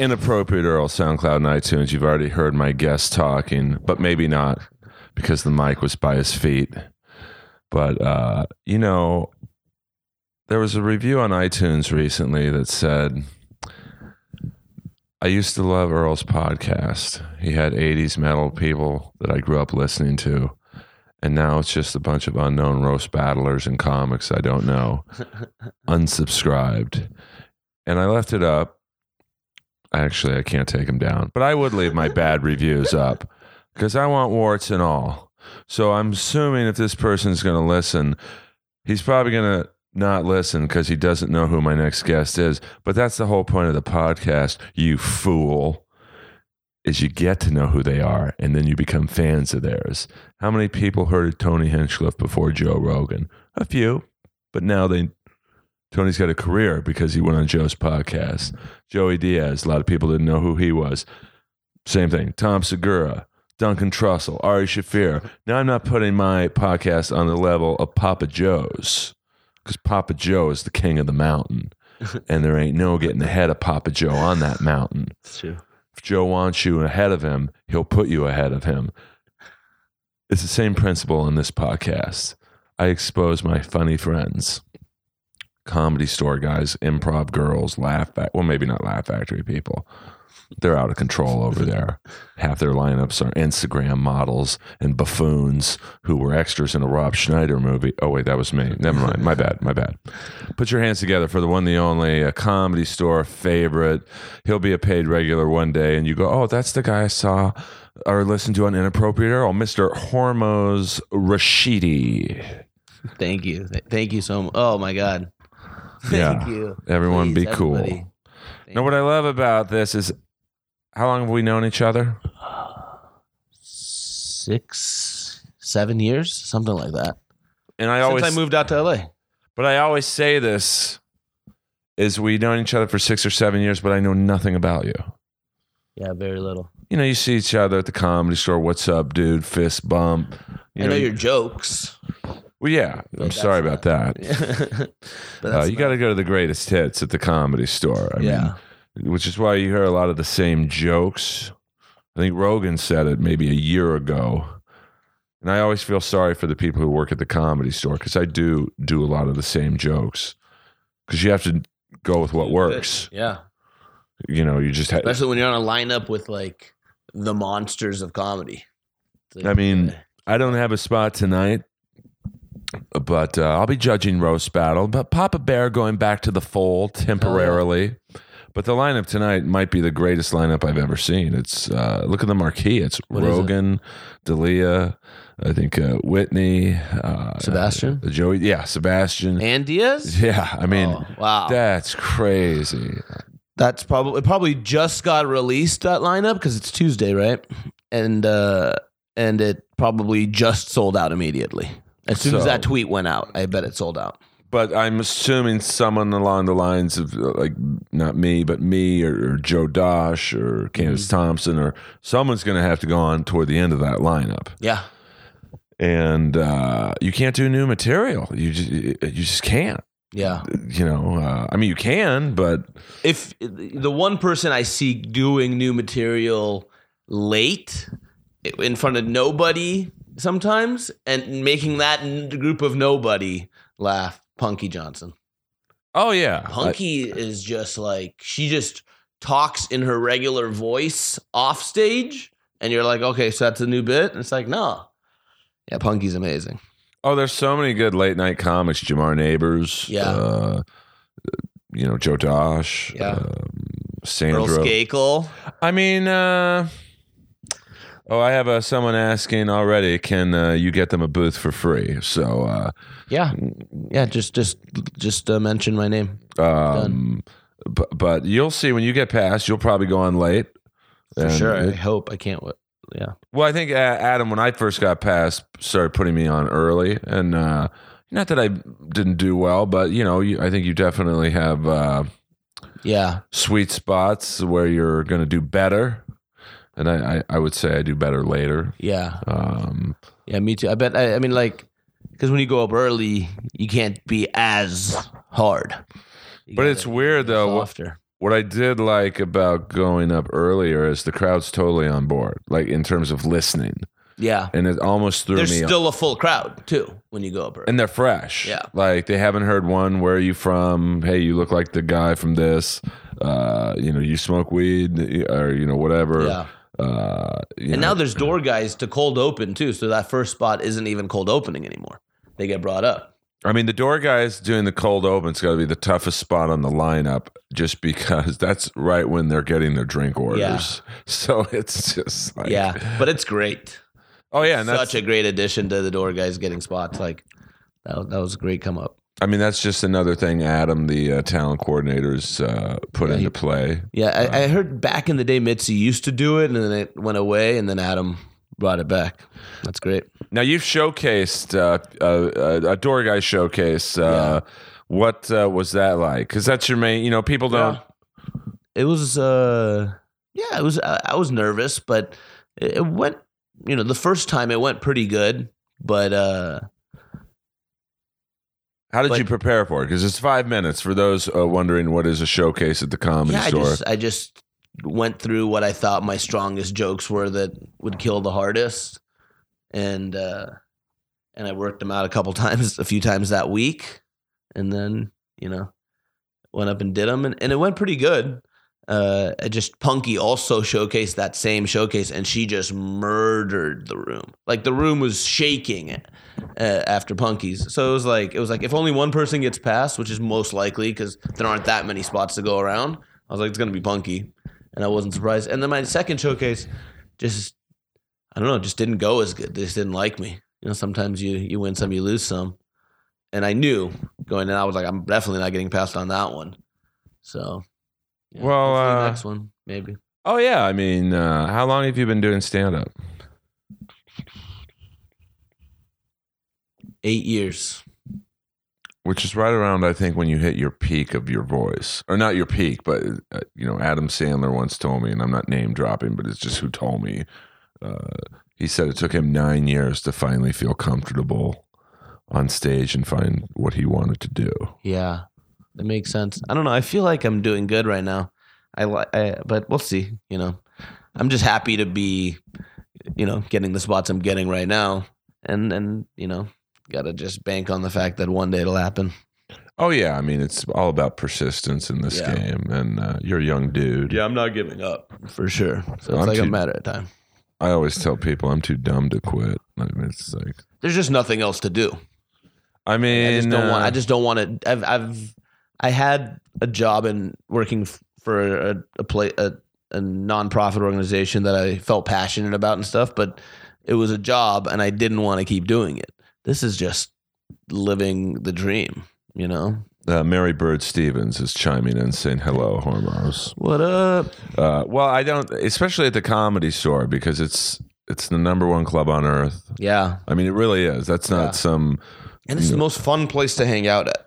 Inappropriate Earl, SoundCloud and iTunes. You've already heard my guest talking, but maybe not because the mic was by his feet. But, uh, you know, there was a review on iTunes recently that said, I used to love Earl's podcast. He had 80s metal people that I grew up listening to. And now it's just a bunch of unknown roast battlers and comics I don't know. Unsubscribed. And I left it up. Actually, I can't take them down, but I would leave my bad reviews up because I want warts and all. So I'm assuming if this person's going to listen, he's probably going to not listen because he doesn't know who my next guest is. But that's the whole point of the podcast, you fool, is you get to know who they are and then you become fans of theirs. How many people heard of Tony Hinchcliffe before Joe Rogan? A few, but now they Tony's got a career because he went on Joe's podcast. Joey Diaz, a lot of people didn't know who he was. Same thing. Tom Segura, Duncan Trussell, Ari Shaffir. Now I'm not putting my podcast on the level of Papa Joe's because Papa Joe is the king of the mountain. and there ain't no getting ahead of Papa Joe on that mountain. It's true. If Joe wants you ahead of him, he'll put you ahead of him. It's the same principle in this podcast. I expose my funny friends, comedy store guys, improv girls, laugh fac- well, maybe not laugh factory people. They're out of control over there. Half their lineups are Instagram models and buffoons who were extras in a Rob Schneider movie. Oh wait, that was me. Never mind. My bad. My bad. Put your hands together for the one, the only, a comedy store favorite. He'll be a paid regular one day, and you go, "Oh, that's the guy I saw or listened to on Inappropriate Earl, Mister Hormoz Rashidi." Thank you. Thank you so much. Oh my God. Thank Yeah. you. Everyone, Please, be cool. everybody. Now, what I love about this is how long have we known each other? Six, seven years, something like that. And I Since always I moved out to LA. But I always say this is we've known each other for six or seven years, but I know nothing about you. Yeah, very little. You know, you see each other at the comedy store. What's up, dude? Fist bump. You I know your jokes. Well, yeah. I'm that's sorry not- about that. but Uh, you got to go to the greatest hits at the comedy store. I Yeah. mean, which is why you hear a lot of the same jokes. I think Rogan said it maybe a year ago. And I always feel sorry for the people who work at the comedy store because I do do a lot of the same jokes because you have to go with what works. Yeah. You know, you just have. Especially when you're on a lineup with like the monsters of comedy. Like, I mean, I don't have a spot tonight, but uh, I'll be judging roast battle. But Papa Bear going back to the fold temporarily. But the lineup tonight might be the greatest lineup I've ever seen. It's uh, look at the marquee. It's What is it? Rogan, Dalia, I think uh, Whitney, uh, Sebastian? uh, Joey. Yeah, Sebastian. and Diaz? yeah, I mean Oh, wow. that's crazy. That's probably it probably just got released that lineup because it's Tuesday, right? And uh and it probably just sold out immediately. As soon as that tweet went out, I bet it sold out. But I'm assuming someone along the lines of uh, like not me, but me or, or Joe Dosh or Candace Mm-hmm. Thompson or someone's going to have to go on toward the end of that lineup, Yeah. and uh, you can't do new material. You just you just can't. Yeah. You know, uh, I mean, you can, but If the one person I see doing new material late in front of nobody sometimes and making that group of nobody laugh, Punky Johnson. oh yeah, Punky is just like she just talks in her regular voice off stage, and you're like, okay, so that's a new bit. And it's like, no, yeah, Punky's amazing. oh, there's so many good late night comics. Jamar Neighbors, Yeah. uh, you know, Joe Dosh, Yeah. um, Earl Skakel. I mean, uh, oh, I have uh, someone asking already. Can uh, you get them a booth for free? So, uh, Yeah, yeah. Just, just, just uh, mention my name. um, but, but you'll see when you get past, you'll probably go on late. For sure. I hope I can't. Yeah. well, I think uh, Adam, when I first got past, started putting me on early, and uh, not that I didn't do well, but you know, you, I think you definitely have uh, Yeah. sweet spots where you're going to do better. And I, I, I would say I do better later. Yeah. Um, Yeah. Me too. I bet. I, I mean, like, because when you go up early, you can't be as hard. You But it's weird, though. Softer. what I did like about going up earlier is the crowd's totally on board, like in terms of listening, Yeah. and it almost threw There's me. There's still a full crowd too when you go up. early. and they're fresh. Yeah. Like they haven't heard one. Where are you from? Hey, you look like the guy from this. Uh, you know, you smoke weed or you know whatever. Yeah. Uh, And know. now there's door guys to cold open too, so that first spot isn't even cold opening anymore. They get brought up. I mean, the door guys doing the cold open's got to be the toughest spot on the lineup, just because that's right when they're getting their drink orders. So it's just like, yeah, but it's great. oh yeah, and that's Such a great addition to the door guys getting spots. Like that, that was a great come up. I mean, that's just another thing Adam, the uh, talent coordinators, uh, put Yeah, into play. Yeah, I, I heard back in the day Mitzi used to do it, and then it went away, and then Adam brought it back. That's great. Now you've showcased uh, uh, a door guy showcase. Uh, What uh, was that like? Because that's your main. You know, people don't. It was, uh, yeah, it was. I, I was nervous, but it, it went. You know, the first time it went pretty good, but uh, How did But- you prepare for it? Because it's five minutes. For those uh, wondering, what is a showcase at the comedy yeah, I store? just I just went through what I thought my strongest jokes were that would kill the hardest, and uh, and I worked them out a couple times, a few times that week, and then you know went up and did them, and, and it went pretty good. Uh, just Punky also showcased that same showcase, and she just murdered the room. Like the room was shaking uh, after Punky's. So it was like it was like if only one person gets past, which is most likely because there aren't that many spots to go around. I was like, it's gonna be Punky, and I wasn't surprised. And then my second showcase, just I don't know, just didn't go as good. They just didn't like me. You know, sometimes you you win some, you lose some, and I knew going in. I was like, I'm definitely not getting passed on that one. So, yeah, Well, uh, next one maybe. oh yeah, I mean, uh, how long have you been doing stand up? Eight years. Which is right around, I think, when you hit your peak of your voice, or not your peak, but uh, you know, Adam Sandler once told me, and I'm not name dropping, but it's just who told me. Uh, he said it took him nine years to finally feel comfortable on stage and find what he wanted to do. Yeah, that makes sense. I don't know. I feel like I'm doing good right now. I like, but we'll see. You know, I'm just happy to be, you know, getting the spots I'm getting right now, and and you know, gotta just bank on the fact that one day it'll happen. Oh yeah, I mean, it's all about persistence in this Yeah. game, and uh, you're a young dude. Yeah, I'm not giving up for sure. So it's I'm like a too- matter of time. I always tell people I'm too dumb to quit. I mean, it's like, There's just nothing else to do. I mean, I just don't want. uh, I just don't want to. I've I've I had a job in working for a a, play, a a nonprofit organization that I felt passionate about and stuff, but it was a job and I didn't want to keep doing it. This is just living the dream, you know. uh, Mary Bird Stevens is chiming in saying hello, Hormoz. What up? Uh, well, I don't, especially at the comedy store because it's it's the number one club on earth. Yeah, I mean, it really is. That's not Yeah. some, and it's the most fun place to hang out at.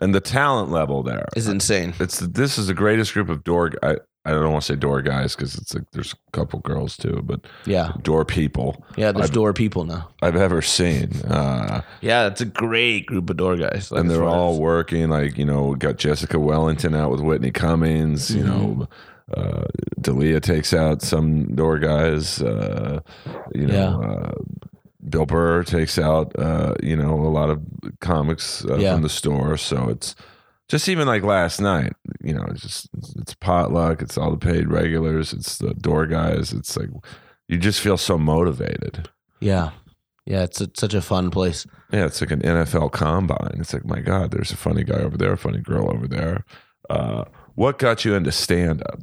And the talent level there. Is insane. It's this is the greatest group of door. I I don't want to say door guys because it's like there's a couple girls too, but Yeah, door people yeah. There's I've- door people now. I've ever seen. Uh, Yeah, it's a great group of door guys. Like, and they're all working like you know got jessica wellington out with whitney cummings you know Mm-hmm. uh dalia takes out some door guys uh you know uh bill burr takes out uh you know a lot of comics uh, Yeah. from the store so it's just even like last night you know it's just it's potluck it's all the paid regulars it's the door guys it's like you just feel so motivated Yeah, yeah. It's a, such a fun place. yeah, it's like an NFL combine. It's like, my God, there's a funny guy over there, a funny girl over there. Uh, what got you into stand up?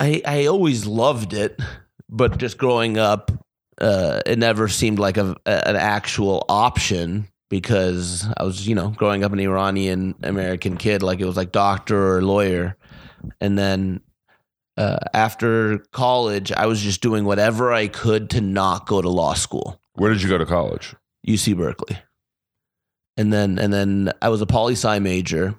I I always loved it, but just growing up, uh, it never seemed like a, an actual option because I was you know growing up an Iranian American kid, like it was like doctor or lawyer, and then. Uh, after college, I was just doing whatever I could to not go to law school. Where did you go to college? UC Berkeley. And then and then I was a poli sci major.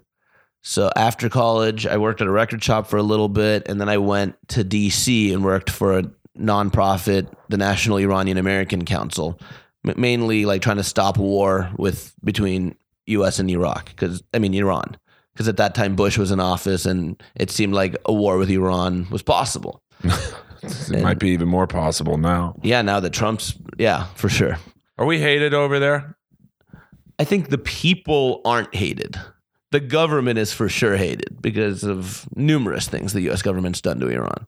So after college, I worked at a record shop for a little bit, and then I went to DC and worked for a nonprofit, the National Iranian American Council, m- mainly like trying to stop war with between U.S. and Iraq, because I mean Iran, because at that time Bush was in office and it seemed like a war with Iran was possible. it might be even more possible now. Yeah, now that Trump's yeah, for sure. Are we hated over there? I think the people aren't hated. The government is for sure hated because of numerous things the US government's done to Iran.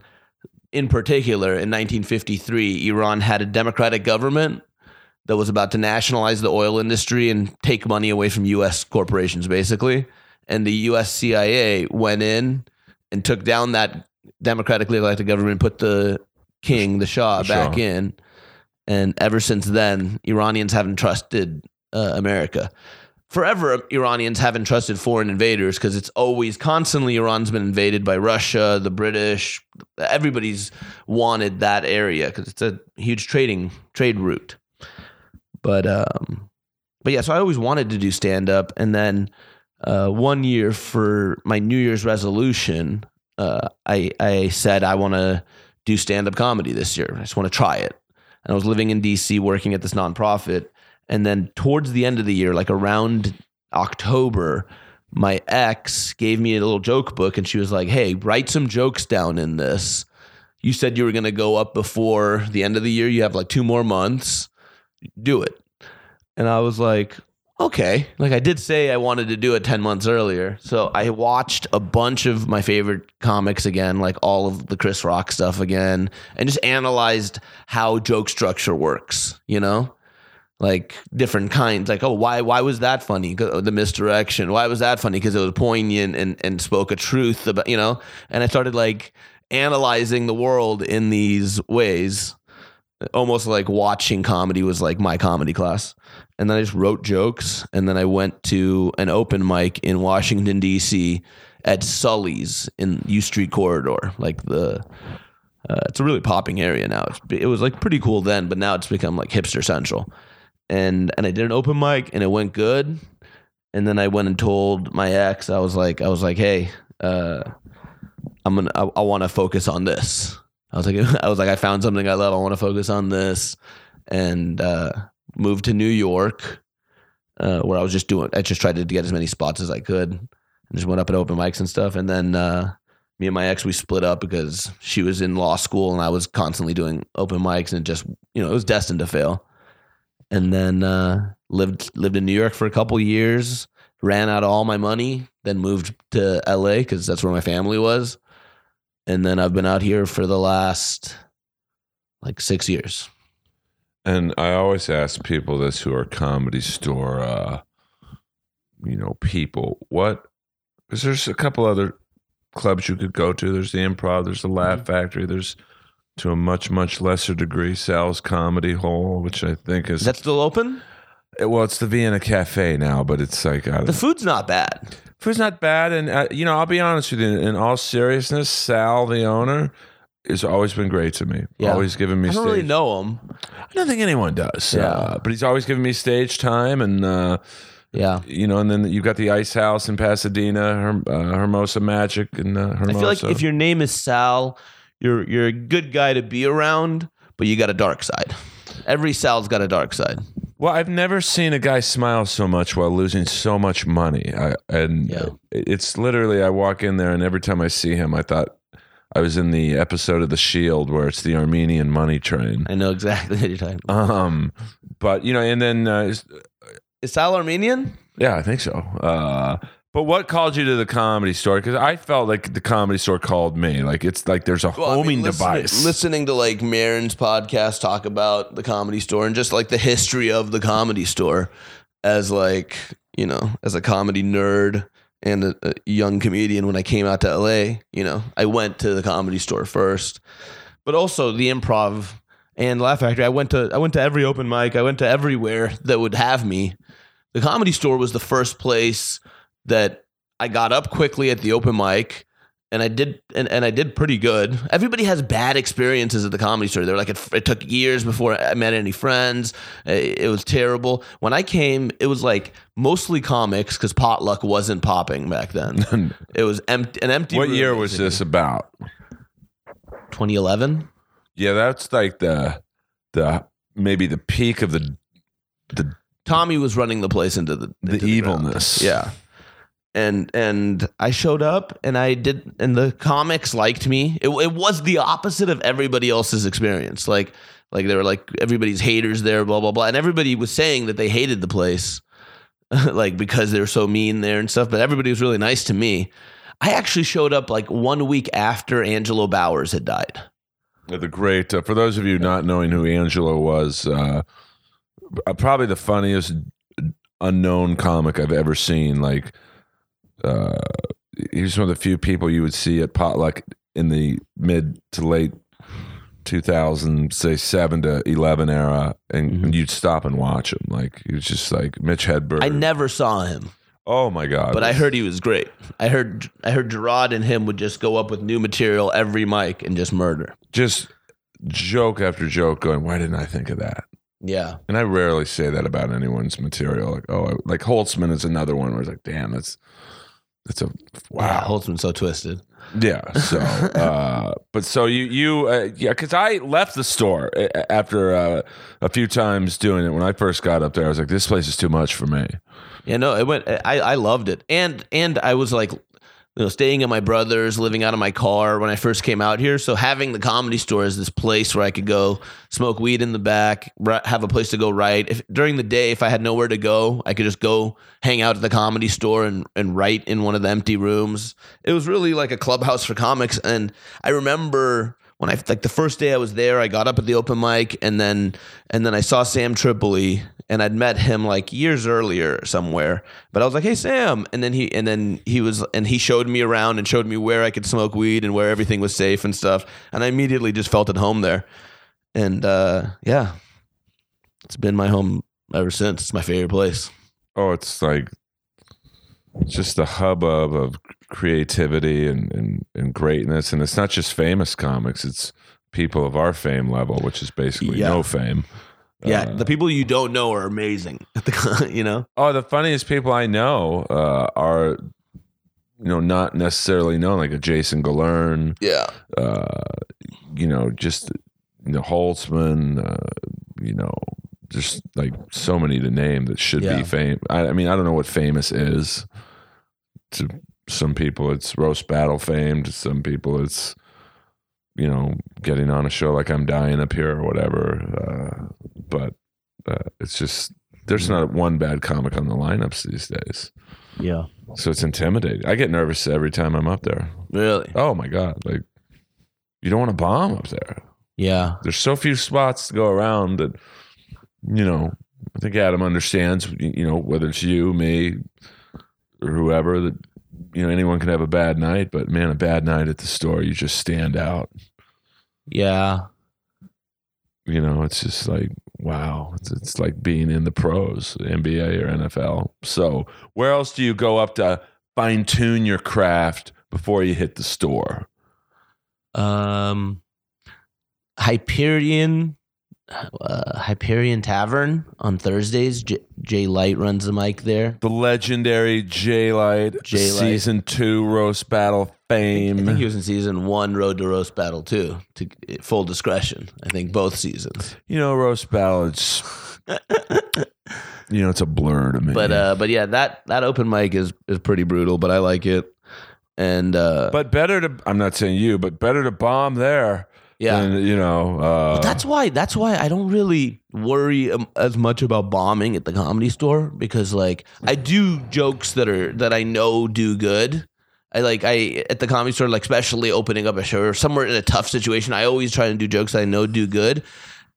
In particular, in 1953, Iran had a democratic government that was about to nationalize the oil industry and take money away from US corporations, basically. And the US CIA went in and took down that democratically elected government, put the king, the Shah, The back Shah. in. And ever since then, Iranians haven't trusted uh, America. Forever, Iranians haven't trusted foreign invaders because it's always constantly Iran's been invaded by Russia, the British. Everybody's wanted that area because it's a huge trading trade route. But um, but yeah, so I always wanted to do stand up, and then uh, one year for my New Year's resolution, uh, I I said I want to do stand up comedy this year. I just want to try it. And I was living in DC working at this nonprofit, and then towards the end of the year, like around October, my ex gave me a little joke book, and she was like, "Hey, write some jokes down in this." You said you were going to go up before the end of the year. You have like two more months. Do it. And I was like, okay. Like I did say I wanted to do it 10 months earlier. So I watched a bunch of my favorite comics again, like all of the Chris Rock stuff again, and just analyzed how joke structure works, you know? Like different kinds, like oh, why why was that funny The misdirection. Why was that funny? Because it was poignant and and spoke a truth about you know. And I started like analyzing the world in these ways, almost like watching comedy was like my comedy class and then I just wrote jokes. And then I went to an open mic in Washington D.C. at Sully's in U Street corridor, like the. Uh, it's a really popping area now. It's, it was like pretty cool then, but now it's become like hipster central. And and I did an open mic and it went good. And then I went and told my ex, I was like, I was like, hey, uh, I'm gonna, I, I want to focus on this. I was like, I was like, I found something I love. I want to focus on this, and uh, moved to New York, uh, where I was just doing. I just tried to get as many spots as I could, and just went up at open mics and stuff. And then uh, me and my ex we split up because she was in law school and I was constantly doing open mics, and just you know it was destined to fail. And then uh, lived lived in New York for a couple years. Ran out of all my money, then moved to LA because that's where my family was. And then I've been out here for the last like six years. And I always ask people this who are comedy store, uh, you know, people, what, because there's a couple other clubs you could go to. There's the improv, there's the Laugh Factory, there's to a much, much lesser degree, Sal's Comedy Hole, which I think is, Is that still open? well, it's the Vienna Cafe now, but it's like, The know. food's not bad. food's not bad. And, uh, you know, I'll be honest with you, in all seriousness, Sal, the owner, has always been great to me. Yeah. Always given me I don't stage really know him. I don't think anyone does. Yeah. Uh, but he's always given me stage time, and uh, Yeah. you know, and then you've got the Ice House in Pasadena, Herm, uh, Hermosa Magic, and uh, Hermosa. I feel like if your name is Sal, you're you're a good guy to be around, but you got a dark side. Every Sal's got a dark side. well, I've never seen a guy smile so much while losing so much money. I, and Yeah. it's literally, I walk in there, and every time I see him, I thought I was in the episode of The Shield where it's the Armenian money train. I know exactly what you're talking about. Um, but you know, and then uh, Is Sal Armenian? Yeah, I think so. Uh, but what called you to the comedy store? Because I felt like the comedy store called me. Like it's like there's a Well, I mean, homing device. Listening to like Marin's podcast talk about the comedy store and just like the history of the comedy store as like, you know, as a comedy nerd and a, a young comedian when I came out to LA, you know, I went to the comedy store first. But also the improv and Laugh Factory. I went to I went to every open mic. I went to everywhere that would have me. The comedy store was the first place that I got up quickly at the open mic and I did and, and I did pretty good. Everybody has bad experiences at the comedy store. They're like it, it took years before I met any friends. It, it was terrible. When I came, it was like mostly comics because potluck wasn't popping back then. it was empty, an empty. what room, year was basically. this about? 2011. Yeah, that's like the the maybe the peak of the the Tommy was running the place into the the into ground. evilness. Yeah. And and I showed up and I did and the comics liked me. It, it was the opposite of everybody else's experience. Like like they were like everybody's haters there, blah blah blah, and everybody was saying that they hated the place, like because they were so mean there and stuff. But everybody was really nice to me. I actually showed up like one week after Angelo Bowers had died. The great, uh, for those of you not knowing who Angelo was, uh, probably the funniest unknown comic I've ever seen. Like, uh, was one of the few people you would see at potluck in the mid to late 2000, say seven to 11 era, and, Mhm. you'd stop and watch him. Like, he was just like Mitch Hedberg. I never saw him. oh my God. but I heard he was great. I heard I heard Gerard and him would just go up with new material every mic and just murder. just joke after joke going, why didn't I think of that? Yeah, And I rarely say that about anyone's material. Like, oh, like Holtzman is another one where it's like, damn, that's that's a wow. Holtzman's so twisted. Yeah. So, uh, but so you you uh, yeah, because I left the store uh, after uh, a few times doing it. When I first got up there, I was like, this place is too much for me. Yeah, no, it went. I I loved it, and and I was like, you know, staying at my brother's, living out of my car when I first came out here. So having the comedy store as this place where I could go smoke weed in the back, have a place to go write. If during the day, if I had nowhere to go, I could just go hang out at the comedy store and and write in one of the empty rooms. It was really like a clubhouse for comics, and I remember. When I like the first day I was there, I got up at the open mic and then and then I saw Sam Tripoli and I'd met him like years earlier somewhere. But I was like, "Hey Sam," and then he and then he was and he showed me around and showed me where I could smoke weed and where everything was safe and stuff. And I immediately just felt at home there. And uh, yeah, it's been my home ever since. It's my favorite place. Oh, it's like just the hubbub of creativity and, and, and greatness. And it's not just famous comics, it's people of our fame level, which is basically Yeah. no fame. Yeah, Uh, the people you don't know are amazing. You know, Oh, the funniest people I know uh, are, you know, not necessarily known, like a Jason Galern, yeah, uh, you know, just, you know, Holtzman, uh, you know, just like so many to name that should Yeah. be fame. I, I mean, I don't know what famous is. To some people, it's roast battle famed. Some people, it's, you know, getting on a show like I'm dying up here or whatever. Uh, but uh, it's just, there's not one bad comic on the lineups these days. yeah, So it's intimidating. I get nervous every time I'm up there. really, Oh my God. Like, you don't want to bomb up there. yeah, There's so few spots to go around that, you know, I think Adam understands, you know, whether it's you, me, or whoever, that, you know, anyone can have a bad night, but man, a bad night at the store, you just stand out. yeah. You know, it's just like, wow. It's, it's like being in the pros, NBA or NFL. So, where else do you go up to fine tune your craft before you hit the store? Um, Hyperion, uh, Hyperion Tavern on Thursdays. J- Jay Light runs the mic there. The legendary J Light, J-Light. season two roast battle fame. I think he was in season one, Road to Roast Battle two. To full discretion, I think both seasons. you know, roast battle. It's you know, it's a blur to me. But uh, but yeah, that that open mic is is pretty brutal, but I like it. And uh, but better to. I'm not saying you, but better to bomb there. Yeah, than, you know. Uh, But that's why that's why I don't really worry um, as much about bombing at the comedy store because like I do jokes that are that I know do good. I like I at the comedy store like especially opening up a show or somewhere in a tough situation. I always try to do jokes that I know do good,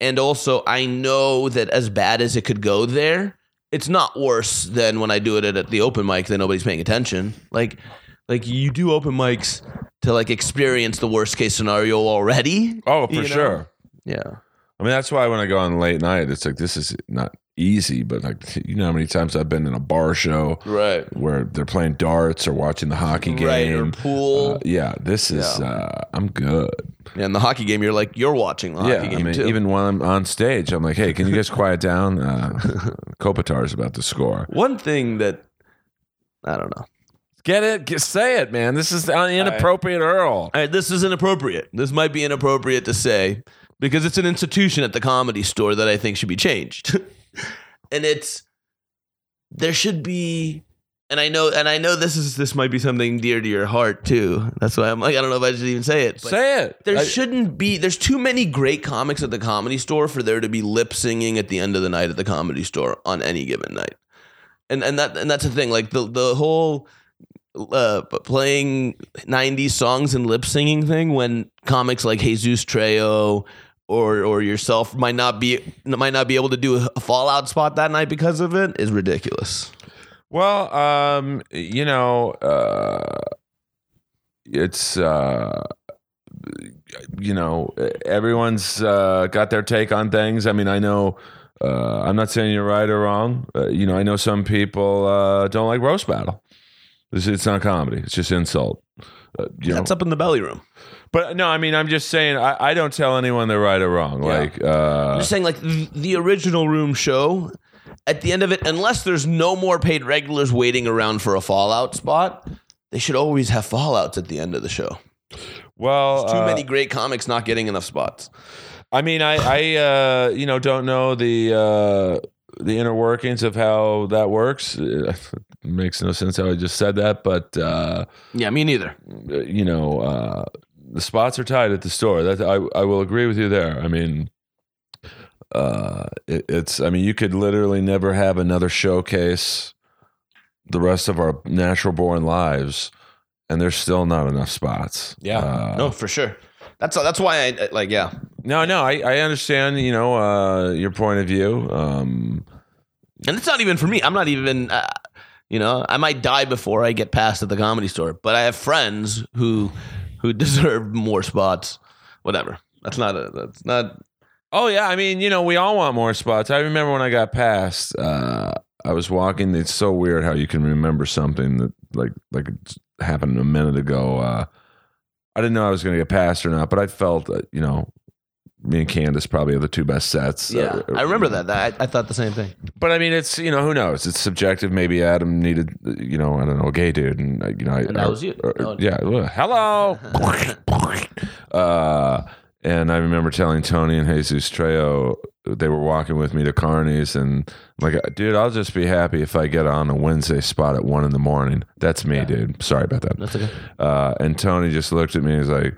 and also I know that as bad as it could go there, it's not worse than when I do it at, at the open mic that nobody's paying attention. Like like you do open mics to like experience the worst case scenario already. oh, for you know? sure. Yeah. I mean, that's why when I go on late night, it's like this is not easy, but like you know how many times I've been in a bar show Right. where they're playing darts or watching the hockey Right, or game. pool. Uh, yeah, this is. Yeah. Uh, I'm good. and the hockey game, you're like, you're watching the hockey yeah, game I mean, too. even when I'm on stage, I'm like, hey, can you guys quiet down? Uh, Kopitar's about to score. One thing that I don't know. Get it? Get, say it, man. This is an inappropriate Earl. All right, this is inappropriate. This might be inappropriate to say because it's an institution at the comedy store that I think should be changed. and it's there should be and I know, and I know this is this might be something dear to your heart too. That's why I'm like, I don't know if I should even say it. But Say it. there I- shouldn't be. There's too many great comics at the comedy store for there to be lip singing at the end of the night at the comedy store on any given night. And and that and that's the thing. Like the the whole uh, playing '90s songs and lip singing thing when comics like Jesus Trejo or or yourself might not be might not be able to do a Fallout spot that night because of it is ridiculous. Well, um, you know, uh, it's uh, you know, everyone's uh, got their take on things. I mean, I know. Uh, I'm not saying you're right or wrong. Uh, you know, I know some people uh, don't like roast battle. It's, it's not comedy. It's just insult. Uh, you know, That's up in the belly room. but no, I mean, I'm just saying. I, I don't tell anyone they're right or wrong. Yeah. Like, uh, I'm just saying, like the, the original room show. At the end of it, unless there's no more paid regulars waiting around for a Fallout spot, they should always have Fallouts at the end of the show. well, Too uh, many great comics not getting enough spots. I mean, I, I, uh, you know, don't know the uh, the inner workings of how that works. Makes no sense how I just said that, but uh, Yeah, me neither. you know, uh, the spots are tight at the store. That I, I will agree with you there. I mean, uh, it, it's. I mean, you could literally never have another showcase the rest of our natural born lives, and there's still not enough spots. Uh, no, for sure. That's that's why I like. Yeah, No, no, I, I understand, you know, uh, your point of view. Um, and it's not even for me. I'm not even. Uh, you know, I might die before I get past at the comedy store, but I have friends who who deserve more spots. Whatever. That's not a. That's not. oh, yeah. I mean, you know, we all want more spots. I remember when I got past, uh, I was walking. It's so weird how you can remember something that, like, like it happened a minute ago. Uh, I didn't know I was going to get past or not, but I felt that, you know, me and Candace probably are the two best sets. Yeah, Uh, I remember that. that I, I thought the same thing. But I mean, it's you know who knows? It's subjective. Maybe Adam needed you know I don't know a gay dude, and uh, you know I, And that or- was you. or- No. yeah, hello. uh, and I remember telling Tony and Jesus Trejo they were walking with me to Carney's, and I'm like, dude, I'll just be happy if I get on a Wednesday spot at one in the morning. That's me, dude. Sorry about that. That's okay. Uh, and Tony just looked at me and was like,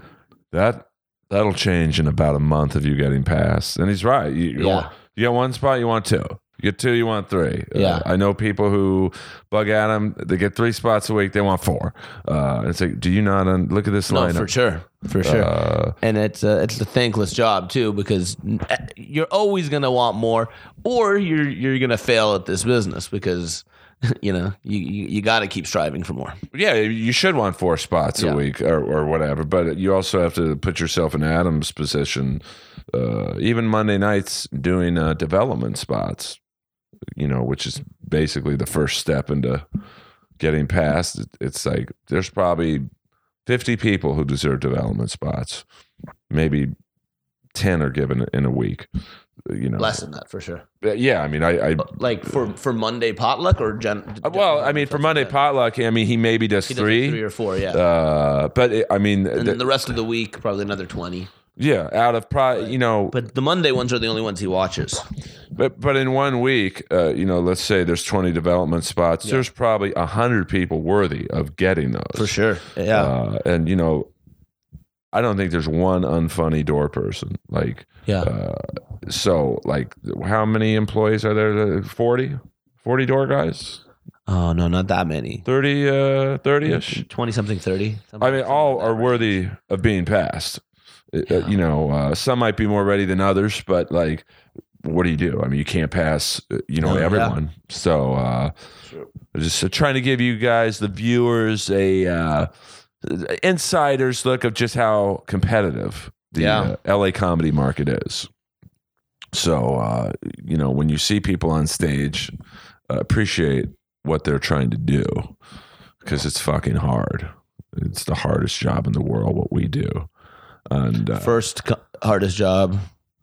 that that'll change in about a month of you getting past. And he's right. You, Yeah. you get one spot, you want two. You get two, you want three. Uh, Yeah. I know people who bug at them. They get three spots a week. They want four. Uh, it's like, do you not un- look at this No, lineup? for sure, for sure. Uh, and it's a, it's a thankless job too because you're always gonna want more, or you're you're gonna fail at this business because you know you you, you got to keep striving for more. yeah, you should want four spots Yeah. a week or, or whatever, but you also have to put yourself in Adam's position. Uh, even Monday nights doing uh, development spots, you know, which is basically the first step into getting past. It's like there's probably 50 people who deserve development spots. Maybe 10 are given in a week. You know, Less than that for sure. Yeah. I mean, I, I Like for for Monday potluck or gen. Uh, well, I mean, for Monday potluck, I mean, he maybe does He does like three. three or four, yeah. Uh, but it, I mean, and th- then the rest of the week, probably another twenty. yeah, out of pro, you know, But the Monday ones are the only ones he watches. but but in one week, uh, you know, let's say there's 20 development spots. There's probably a hundred people worthy of getting those For sure. Yeah. Uh, and you know, I don't think there's one unfunny door person. Like, yeah. uh, so like, how many employees are there? 40, 40 door guys, oh no, not that many. 30, uh, 30 ish. Twenty something, thirty. I mean, all are worthy of being passed. Uh, uh, you know, uh, some might be more ready than others, but like, what do you do? I mean, you can't pass, uh, you know, No, yeah. everyone. So, uh, just uh, trying to give you guys, the viewers, a uh, insider's look of just how competitive the Yeah. uh, LA comedy market is. So, uh, you know, when you see people on stage, uh, appreciate what they're trying to do because it's fucking hard. It's the hardest job in the world, what we do. And uh, First co- hardest job,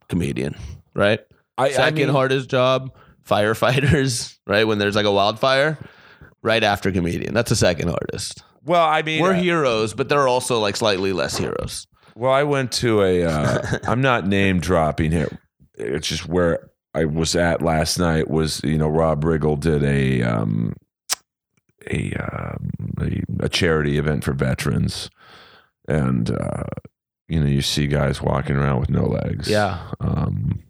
comedian, right? I, I Second mean, hardest job, firefighters, right? When there's like a wildfire, right after comedian. That's the second hardest. Well, I mean, We're uh, heroes, but they're also like slightly less heroes. Well, I went to a. Uh, I'm not name dropping here. It's just where I was at last night. Was you know Rob Riggle did a. Um, a, um, a a charity event for veterans, and uh, you know you see guys walking around with no legs. Yeah. Um,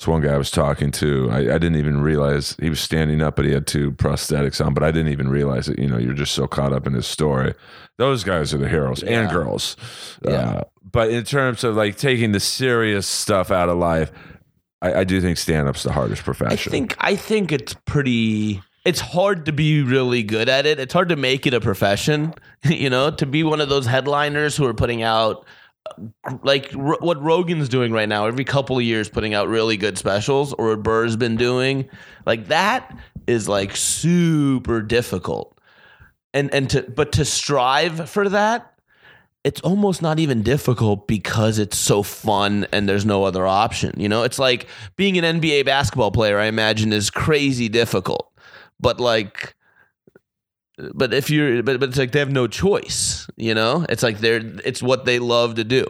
so one guy I was talking to, I, I didn't even realize he was standing up, but he had two prosthetics on. But I didn't even realize it. You know, you're just so caught up in his story. Those guys are the heroes and girls. Yeah. Uh, but in terms of like taking the serious stuff out of life, I, I do think stand up's the hardest profession. I think I think it's pretty. It's hard to be really good at it. It's hard to make it a profession. You know, to be one of those headliners who are putting out like R- what Rogan's doing right now. Every couple of years, putting out really good specials, or what Burr's been doing. Like that is like super difficult. And and to but to strive for that it's almost not even difficult because it's so fun and there's no other option. You know, it's like being an NBA basketball player, I imagine, is crazy difficult. But like, but if you're, but, but it's like they have no choice. You know, it's like they're, it's what they love to do.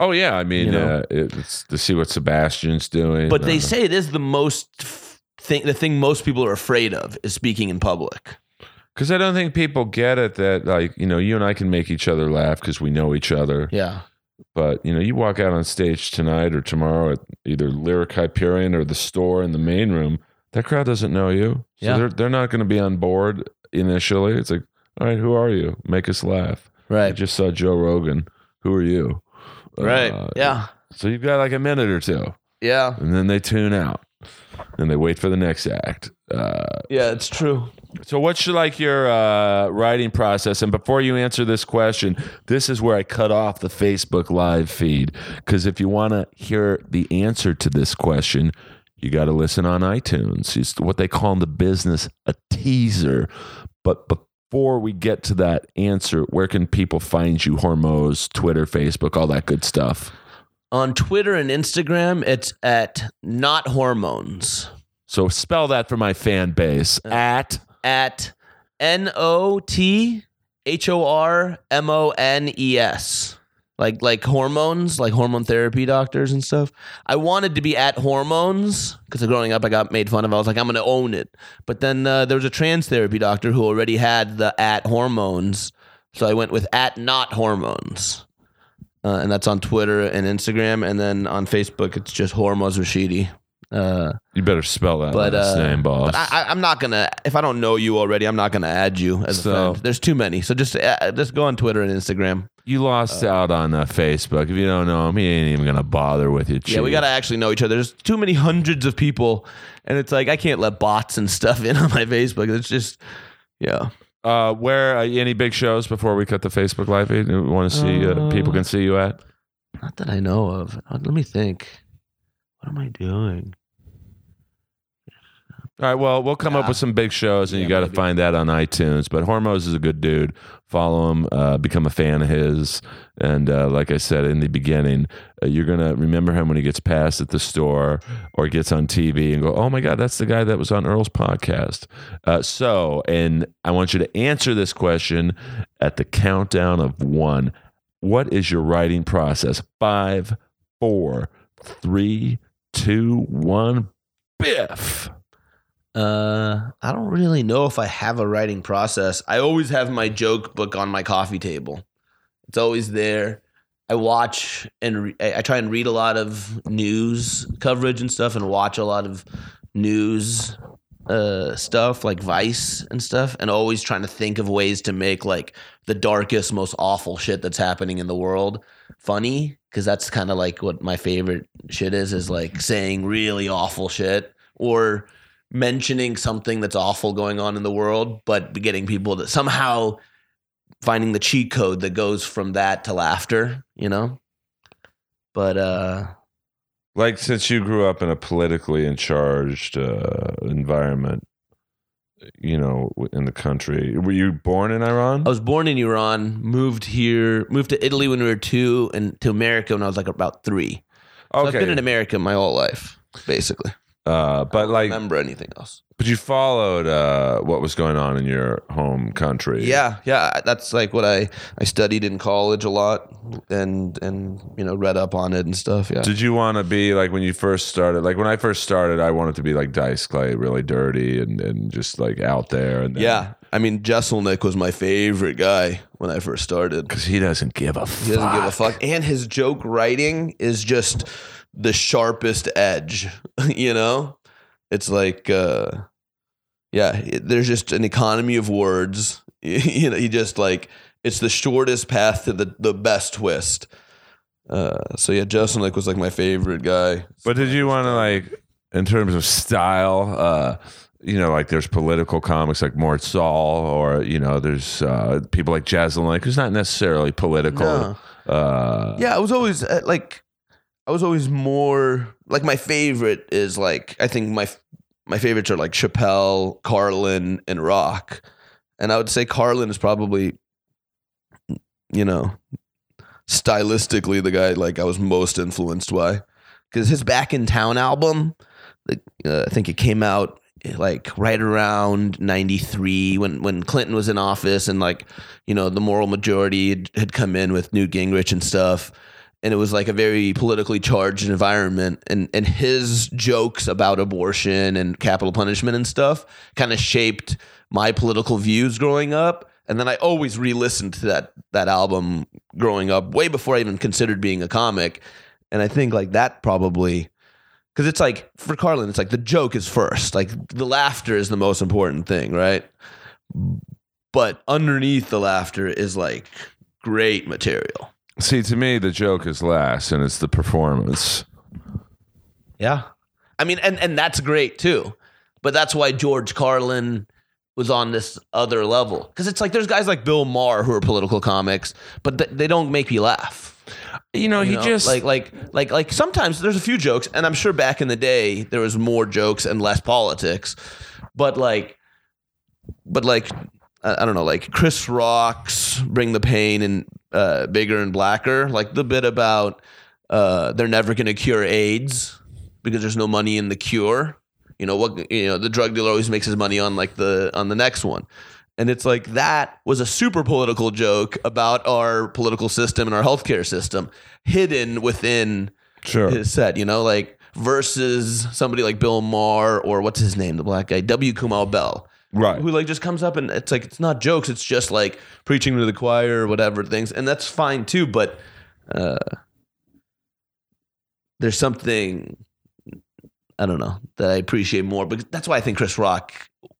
oh yeah, I mean, You know? uh, it's to see what Sebastian's doing. But they uh, say it is the most thing, the thing most people are afraid of is speaking in public. Because I don't think people get it that, like, you know, you and I can make each other laugh because we know each other. Yeah. But, you know, you walk out on stage tonight or tomorrow at either Lyric Hyperion or the store in the main room, that crowd doesn't know you. So Yeah. they're, they're not going to be on board initially. It's like, all right, who are you? Make us laugh. Right. I just saw Joe Rogan. Who are you? Right. Uh, yeah. So you've got like a minute or two, Yeah. and then they tune out. And they wait for the next act. Uh, Yeah. It's true. so, what's your, like your uh, writing process? And before you answer this question, this is where I cut off the Facebook live feed because if you want to hear the answer to this question, you got to listen on iTunes. It's what they call in the business a teaser. But before we get to that answer, where can people find you? Hormoz, Twitter, Facebook, all that good stuff. On Twitter and Instagram, it's at not hormones. So spell that for my fan base uh, at at N O T H O R M O N E S. Like like hormones, like hormone therapy doctors and stuff. I wanted to be at hormones because growing up I got made fun of. I was like, I'm gonna own it. But then uh, there was a trans therapy doctor who already had the at hormones, so I went with at not hormones. Uh, and that's on Twitter and Instagram, and then on Facebook it's just Hormoz Rashidi. Uh, you better spell that but last uh, name, boss. But I, I'm not gonna. If I don't know you already, I'm not gonna add you as So- a friend. There's too many. So just uh, just go on Twitter and Instagram. You lost out on uh, Facebook. If you don't know him, he ain't even gonna bother with you. Yeah, we gotta actually know each other. There's too many hundreds of people, and it's like I can't let bots and stuff in on my Facebook. It's just, yeah. Uh, where uh, any big shows before we cut the Facebook live feed? We want to see uh, Uh, people can see you at. Not that I know of. Uh, Let me think. What am I doing? All right. Well, we'll come up with some big shows, and Yeah, you got to find that on iTunes. But Hormoz is a good dude. Follow him. Uh, become a fan of his. And uh, like I said in the beginning, uh, you're gonna remember him when he gets passed at the store or gets on TV and go, "Oh my God, that's the guy that was on Earl's podcast." Uh, so, and I want you to answer this question at the countdown of one. What is your writing process? Five, four, three, two, one. Biff. Uh, I don't really know if I have a writing process. I always have my joke book on my coffee table. It's always there. I watch and re- I try and read a lot of news coverage and stuff, and watch a lot of news uh, stuff like Vice and stuff, and always trying to think of ways to make like the darkest, most awful shit that's happening in the world funny. Because that's kind of like what my favorite shit is: is like saying really awful shit or mentioning something that's awful going on in the world, but getting people to somehow finding the cheat code that goes from that to laughter, you know? But uh Like since you grew up in a politically in charged uh, environment, you know, in the country, were you born in Iran? I was born in Iran, moved here, moved to Italy when we were 2 and to America when I was like about 3. So I've been in America my whole life, basically. Uh, but like, remember anything else. but you followed uh, what was going on in your home country. Yeah, yeah, that's like what I I studied in college a lot and and you know read up on it and stuff. Yeah. Did you want to be like when you first started? Like when I first started, I wanted to be like Dice Clay, really dirty and, and just like out there. And then, yeah, I mean Jeselnik was my favorite guy when I first started. because he doesn't give a He doesn't give a fuck, and his joke writing is just the sharpest edge. you know, it's like, uh, yeah, it- there's just an economy of words. you know, he just like it's the shortest path to the the best twist. Uh, so yeah, Justin like was like my favorite guy. But did you want to like, in terms of style, uh, you know, like there's political comics like Mort Sahl, or you know, there's uh, people like Jeselnik, who's not necessarily political. No. Uh, Yeah, I was always uh, like, I was always more like my favorite is like I think my my favorites are like Chappelle, Carlin, and Rock, and I would say Carlin is probably, you know, stylistically the guy like I was most influenced by, because his Back in Town album, like, uh, I think it came out like right around 93 when when Clinton was in office and like you know the moral majority had, had come in with Newt Gingrich and stuff and it was like a very politically charged environment and and his jokes about abortion and capital punishment and stuff kind of shaped my political views growing up and then I always re-listened to that that album growing up way before I even considered being a comic and I think like that probably because it's like for Carlin, it's like the joke is first, like the laughter is the most important thing, right? But underneath the laughter is like great material. See, to me, the joke is last, and it's the performance. Yeah, I mean, and and that's great too. But that's why George Carlin was on this other level because it's like there's guys like Bill Maher who are political comics, but th- they don't make me laugh. You know, You he know, just like like like like sometimes there's a few jokes, and I'm sure back in the day there was more jokes and less politics, but like, but like I, don't know, like Chris Rock's "Bring the Pain" and uh, "Bigger and Blacker," like the bit about uh, they're never going to cure AIDS because there's no money in the cure. You know what? You know the drug dealer always makes his money on like the on the next one. And it's like that was a super political joke about our political system and our healthcare system hidden within sure. his set, you know, like versus somebody like Bill Maher or what's his name, the black guy, W. Kamau Bell, right. who like just comes up and it's like it's not jokes, it's just like preaching to the choir or whatever things, and that's fine too. But uh, there's something I don't know that I appreciate more, because that's why I think Chris Rock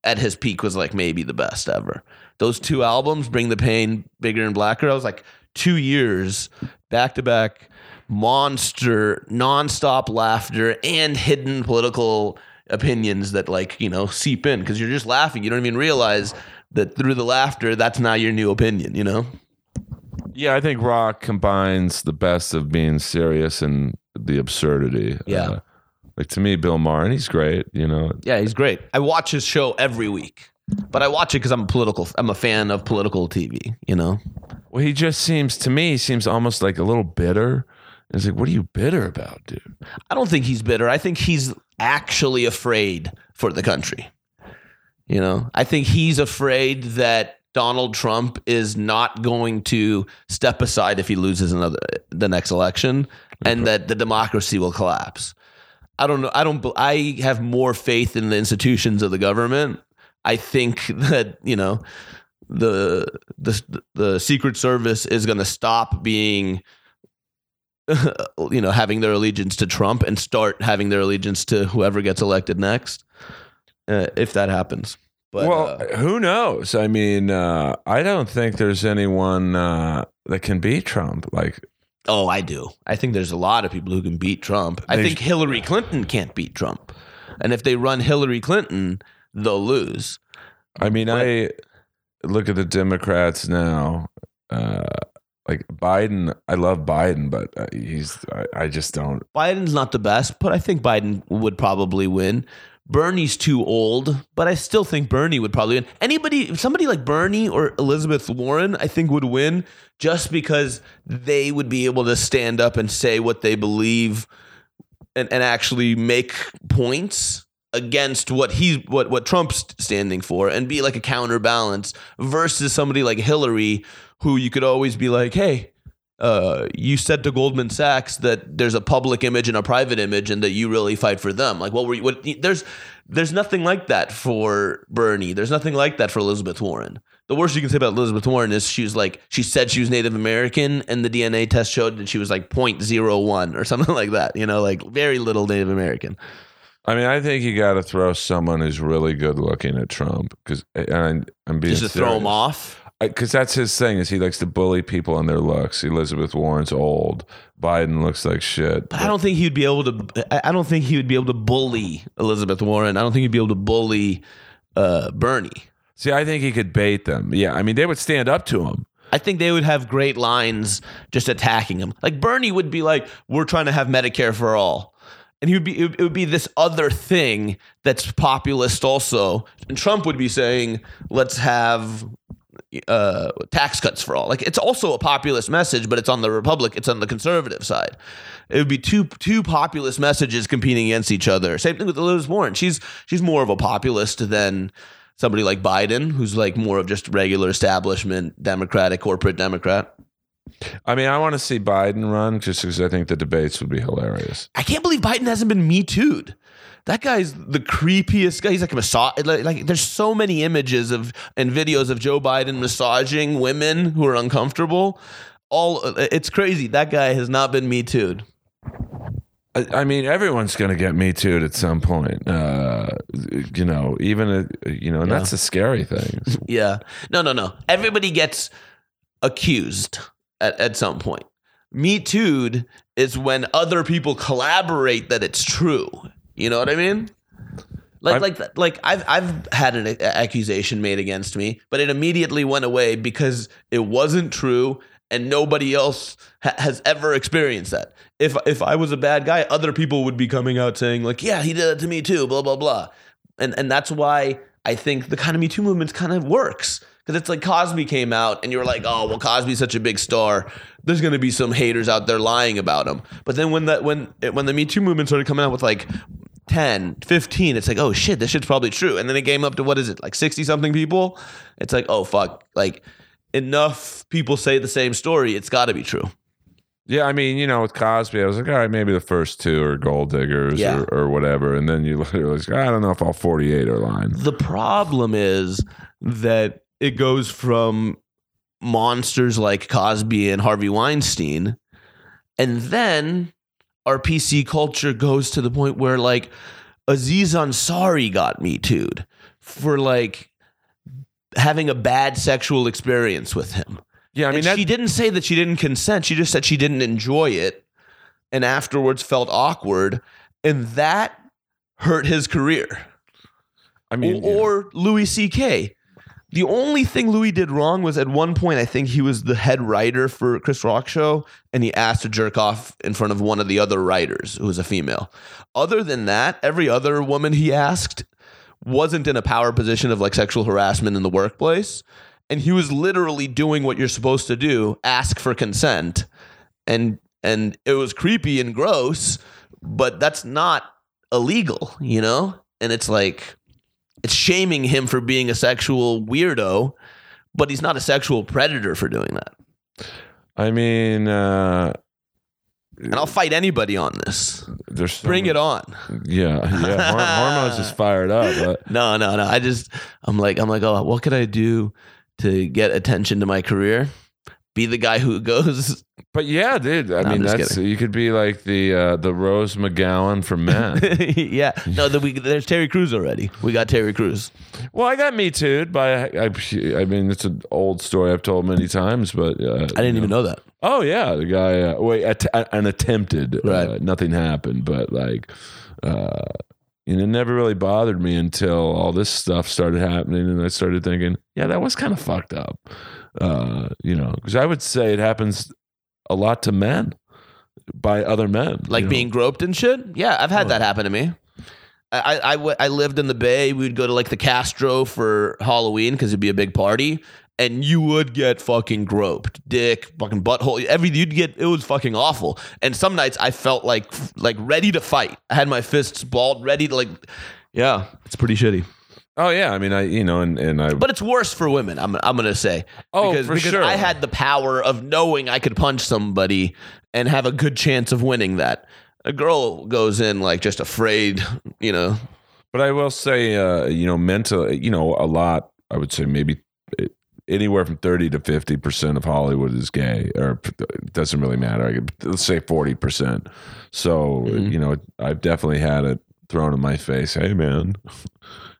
at his peak was like maybe the best ever. Those two albums, Bring the Pain, Bigger and Blacker, I was like two years back to back, monster, nonstop laughter and hidden political opinions that like, you know, seep in because you're just laughing. You don't even realize that through the laughter, that's now your new opinion, you know? Yeah, I think rock combines the best of being serious and the absurdity. Yeah. Uh, like to me, Bill Maher, and he's great. You know, Yeah, he's great. I watch his show every week. But I watch it because I'm a political. I'm a fan of political TV. You know, well, he just seems to me he seems almost like a little bitter. It's like, what are you bitter about, dude? I don't think he's bitter. I think he's actually afraid for the country. You know, I think he's afraid that Donald Trump is not going to step aside if he loses another the next election, and that the democracy will collapse. I don't know. I don't. I have more faith in the institutions of the government. I think that you know the the the Secret Service is going to stop being you know, having their allegiance to Trump and start having their allegiance to whoever gets elected next, uh, if that happens. But well, uh, who knows? I mean, uh, I don't think there's anyone uh, that can beat Trump. Like, oh, I do. I think there's a lot of people who can beat Trump. I think Hillary Clinton can't beat Trump, and if they run Hillary Clinton, they'll lose. I mean, But- I look at the Democrats now. Like Biden, I love Biden, but uh, he's I, I just don't. Biden's not the best, but I think Biden would probably win. Bernie's too old, but I still think Bernie would probably win. Anybody, somebody like Bernie or Elizabeth Warren, I think would win just because they would be able to stand up and say what they believe and, and actually make points against what he's what what Trump's standing for and be like a counterbalance versus somebody like Hillary who you could always be like, hey, uh, you said to Goldman Sachs that there's a public image and a private image, and that you really fight for them. Like, what were you? What, there's there's nothing like that for Bernie. There's nothing like that for Elizabeth Warren. The worst you can say about Elizabeth Warren is she was like she said she was Native American, and the DNA test showed that she was like 0.01 or something like that. You know, like very little Native American. I mean, I think you got to throw someone who's really good looking at Trump because I'm, I'm being Just to throw him off. because that's his thing is he likes to bully people on their looks. Elizabeth Warren's old. Biden looks like shit. But I don't think he'd be able to. I- I don't think he would be able to bully Elizabeth Warren. I don't think he'd be able to bully uh, Bernie. See, I think he could bait them. Yeah, I mean, they would stand up to him. I think they would have great lines just attacking him. Like Bernie would be like, "We're trying to have Medicare for all," and he would be. It would- be this other thing that's populist also. And Trump would be saying, "Let's have." Uh, tax cuts for all. Like it's also a populist message, but it's on the Republic. It's on the conservative side. It would be two two populist messages competing against each other. Same thing with Elizabeth Warren. She's she's more of a populist than somebody like Biden, who's like more of just regular establishment Democratic corporate Democrat. I mean, I want to see Biden run just because I think the debates would be hilarious. I can't believe Biden hasn't been me too'd. That guy's the creepiest guy. He's like a massage. Like, like, there's so many images of and videos of Joe Biden massaging women who are uncomfortable. All it's crazy. That guy has not been me too'd. I, mean, everyone's going to get me too at some point. Uh, you know, even you know, and that's a scary thing. Yeah. No, no, no. Everybody gets accused at, at some point. Me too'd is when other people collaborate that it's true. You know what I mean? Like, like, like I've I've had an accusation made against me, but it immediately went away because it wasn't true, and nobody else ha- has ever experienced that. If if I was a bad guy, other people would be coming out saying like, "Yeah, he did that to me too," blah blah blah, and and that's why I think the kind of Me Too movement kind of works because it's like Cosby came out and you were like, "Oh, well, Cosby's such a big star." There's gonna be some haters out there lying about him, but then when that when when the Me Too movement started coming out with like 10, 15, it's like, oh shit, this shit's probably true. And then it came up to what is it, like 60 something people? It's like, oh fuck. Like enough people say the same story, it's gotta be true. Yeah, I mean, you know, with Cosby, I was like, all right, maybe the first two are gold diggers Yeah. or, or whatever, and then you literally, like, I don't know if all forty-eight are lying. The problem is that it goes from monsters like Cosby and Harvey Weinstein, and then our PC culture goes to the point where like Aziz Ansari got me too'd for like having a bad sexual experience with him. Yeah, I mean, that, she didn't say that she didn't consent. She just said she didn't enjoy it and afterwards felt awkward. And that hurt his career. I mean, yeah. or Louis C.K. The only thing Louis did wrong was at one point, I think he was the head writer for Chris Rock show, and he asked to jerk off in front of one of the other writers who was a female. Other than that, every other woman he asked wasn't in a power position of like sexual harassment in the workplace. And he was literally doing what you're supposed to do, ask for consent. And and it was creepy and gross, but that's not illegal, you know? And it's like it's shaming him for being a sexual weirdo, but he's not a sexual predator for doing that. I mean, uh, And I'll fight anybody on this. there's Bring many- it on. Yeah, yeah. Hor- hormones is fired up. But No, no, no. I just I'm like I'm like, oh, what could I do to get attention to my career? Be the guy who goes. but yeah, dude. I No, I'm mean, just that's kidding. you could be like the uh, the Rose McGowan for men. yeah. No, the, we, there's Terry Crews already. We got Terry Crews. well, I got me too, but I, I, I mean, it's an old story I've told many times. But uh, I didn't even know that. Oh yeah, the guy. Uh, wait, att- an attempted. Uh, Right. nothing happened, but like, uh, you know, it never really bothered me until all this stuff started happening, and I started thinking, yeah, that was kind of fucked up. Uh, you know, because I would say it happens a lot to men by other men, Like you know? being groped and shit. Yeah, I've had Oh. that happen to me. I, I, I w- I lived in the Bay. We'd go to like the Castro for Halloween because it'd be a big party. and you would get fucking groped, dick, fucking butthole, every you'd get. It was fucking awful. And some nights I felt like like ready to fight. I had my fists balled, ready to like. Yeah, it's pretty shitty. Oh yeah, I mean, I you know, and and I. But it's worse for women. I'm I'm gonna say. Oh, because, for because sure. I had the power of knowing I could punch somebody and have a good chance of winning that. A girl goes in like just afraid, you know. But I will say, uh, you know, mental, you know, a lot. I would say maybe uh, anywhere from thirty to fifty percent of Hollywood is gay, or it doesn't really matter. I could, let's say forty percent. So Mhm. you know, I've definitely had it thrown in my face. Hey, man,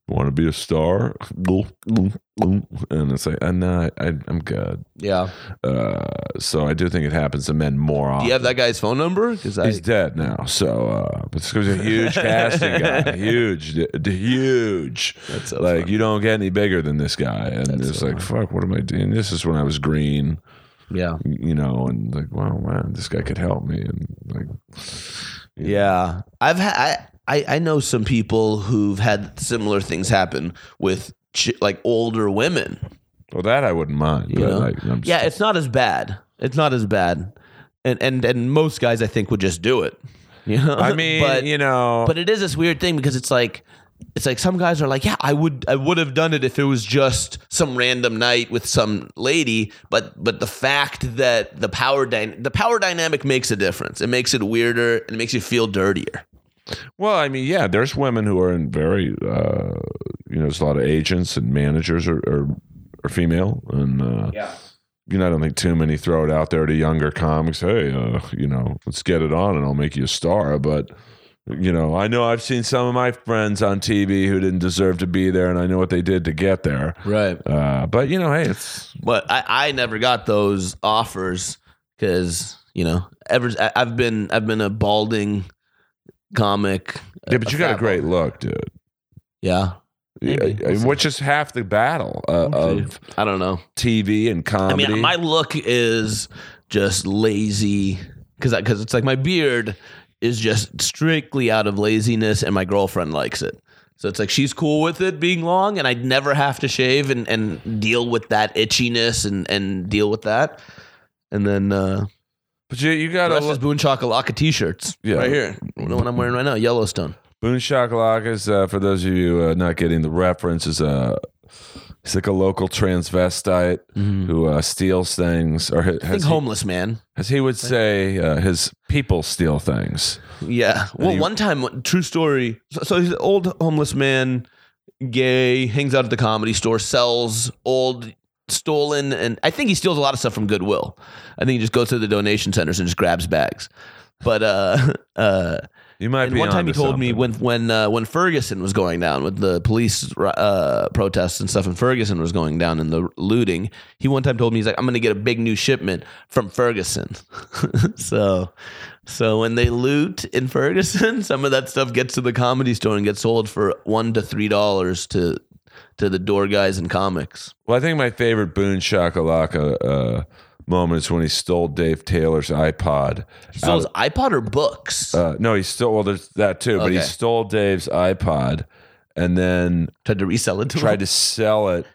want to be a star? And it's like, uh, no, I, I'm good. Yeah. Uh, so I do think it happens to men more often. Do you have that guy's phone number? Because I He's dead now. So, uh, but this was a huge casting guy, huge, d- d- huge. That's so like funny. you don't get any bigger than this guy, and That's it's so like, fuck, what am I doing? This is when I was green, yeah. you know, and like, wow, man, this guy could help me, and like, Yeah. I've had I, I I know some people who've had similar things happen with ch- like older women. well, that I wouldn't mind. You know? like, Yeah, it's not as bad. It's not as bad. And and and most guys I think would just do it. You know? I mean, but you know, but it is this weird thing because it's like it's like some guys are like, yeah, I would I would have done it if it was just some random night with some lady, but but the fact that the power dy- the power dynamic makes a difference. It makes it weirder and it makes you feel dirtier. Well, I mean, yeah, there's women who are in very, uh, you know, there's a lot of agents and managers are are, are female, and uh, Yeah. you know, I don't think too many throw it out there to younger comics. Hey, uh, you know, let's get it on, and I'll make you a star. But you know, I know I've seen some of my friends on TV who didn't deserve to be there, and I know what they did to get there. Right. Uh, but you know, hey, it's But I, I never got those offers because you know ever I- I've been I've been a balding comic. yeah, but you got a great bald- look, dude. Yeah. Maybe. Yeah, which is half the battle uh, of I don't know. TV and comedy. I mean, my look is just lazy because because it's like my beard is just strictly out of laziness, and my girlfriend likes it. So it's like she's cool with it being long, and I'd never have to shave and, and deal with that itchiness and, and deal with that. And then uh, but you, you got a is Boone Shakalaka t-shirts Yeah. right here. The one I'm wearing right now, Yellowstone. Boone Shakalakas, uh, for those of you uh, not getting the reference, is a he's like a local transvestite who uh, steals things, or ha- I think has he, homeless man. as he would say, uh, his people steal things. Yeah. Well, he- one time, true story. So, so he's an old homeless man, gay, hangs out at the comedy store, sells old, stolen, and I think he steals a lot of stuff from Goodwill. I think he just goes to the donation centers and just grabs bags. But uh, uh, You might and be one time he told me when when uh, when Ferguson was going down with the police uh, protests and stuff, and Ferguson was going down in the looting, he one time told me he's like, "I'm going to get a big new shipment from Ferguson." so, so when they loot in Ferguson, some of that stuff gets to the comedy store and gets sold for one to three dollars to to the door guys and comics. Well, I think my favorite Boone Shakalaka uh, moment is when he stole Dave Taylor's iPod. He stole his iPod or books. Uh, no, he stole. Well, there's that too, but he Okay. stole Dave's iPod, and then tried to resell it to tried him. to sell it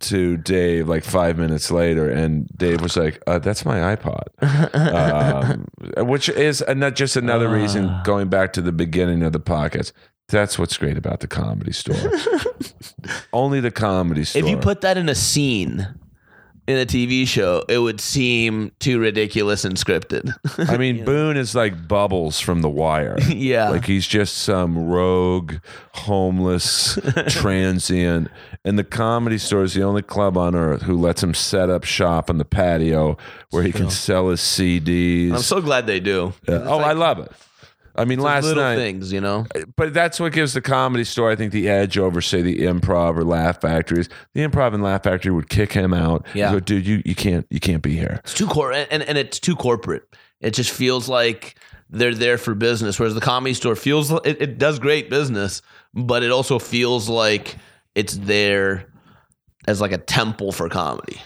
to Dave like five minutes later, and Dave was like, uh, "That's my iPod," um, which is and not just another reason. Ah. Going back to the beginning of the podcast, that's what's great about the comedy store. Only the comedy store. If you put that in a scene in a TV show, it would seem too ridiculous and scripted. I mean, Boone is like Bubbles from The Wire. yeah. Like he's just some rogue, homeless, transient. And the comedy store is the only club on earth who lets him set up shop on the patio where he can sell his CDs. I'm so glad they do. Uh, oh, I love it. I mean, last Little night, things, you know. but that's what gives the comedy store, I think, the edge over, say, the improv or Laugh Factories. The improv and Laugh Factory would kick him out. Yeah. Go, dude, you, you can't you can't be here. It's too cor and, and it's too corporate. It just feels like they're there for business, whereas the comedy store feels it, it does great business, but it also feels like it's there as like a temple for comedy.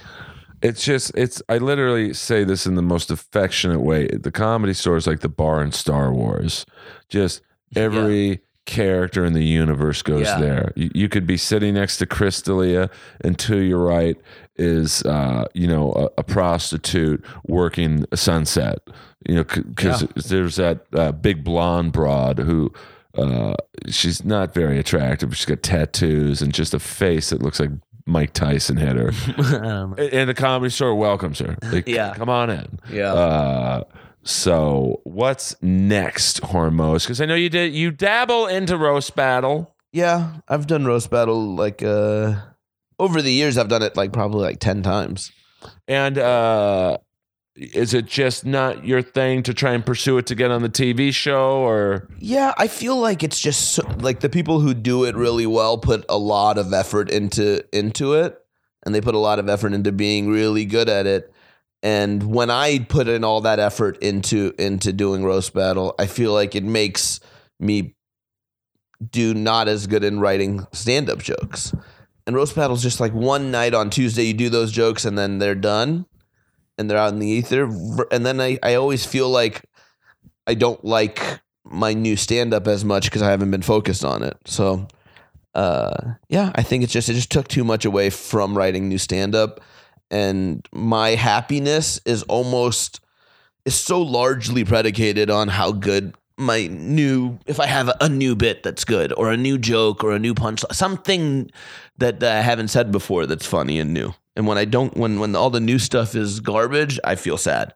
It's just it's I literally say this in the most affectionate way. The comedy store is like the bar in Star Wars. Just every character in the universe goes Yeah. there. You, you could be sitting next to Chris D'Elia, and to your right is, uh, you know, a, a prostitute working a sunset. You know, because there's that uh, big blonde broad who. Uh, she's not very attractive. She's got tattoos and just a face that looks like Mike Tyson hit her. Um, And- and the comedy store welcomes her. Like, Yeah. come on in. yeah. Uh, so what's next, Hormoz? Because I know you did you dabble into roast battle. Yeah, I've done roast battle like uh over the years. I've done it like probably like ten times. And uh is it just not your thing to try and pursue it to get on the TV show or Yeah, I feel like it's just so, like the people who do it really well put a lot of effort into into it, and they put a lot of effort into being really good at it. And when I put in all that effort into into doing roast battle, I feel like it makes me do not as good in writing stand up jokes. And roast battle's just like one night on Tuesday you do those jokes and then they're done and they're out in the ether. And then I, I always feel like I don't like my new stand up as much because I haven't been focused on it. So uh yeah, I think it's just it just took too much away from writing new stand up and my happiness is almost is so largely predicated on how good my new if I have a new bit that's good or a new joke or a new punch something that, that I haven't said before that's funny and new. And when I don't when when all the new stuff is garbage, I feel sad.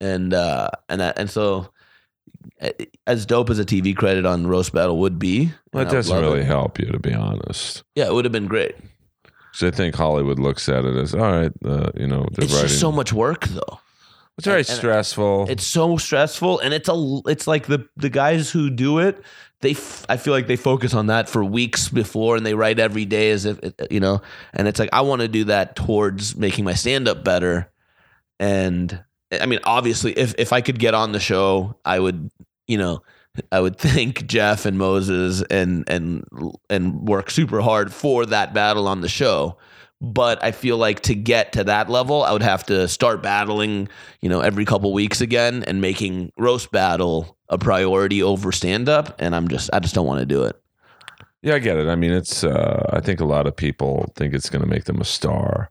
And uh and I, and so as dope as a TV credit on roast battle would be, well, and it doesn't really it. help you to be honest. Yeah, it would have been great. So I think Hollywood looks at it as all right, uh, you know, It's writing. just so much work though. it's very and- and- stressful. it's so stressful and it's a it's like the the guys who do it they f- i feel like they focus on that for weeks before and they write every day as if you know? And it's like i want to do that towards making my stand up better. And i mean obviously if if i could get on the show i would you know i would thank jeff and moses and and and work super hard for that battle on the show. But I feel like to get to that level, I would have to start battling, you know, every couple weeks again and making roast battle a priority over stand up. And I'm just, I just don't want to do it. Yeah, I get it. I mean, it's. Uh, I think a lot of people think it's going to make them a star,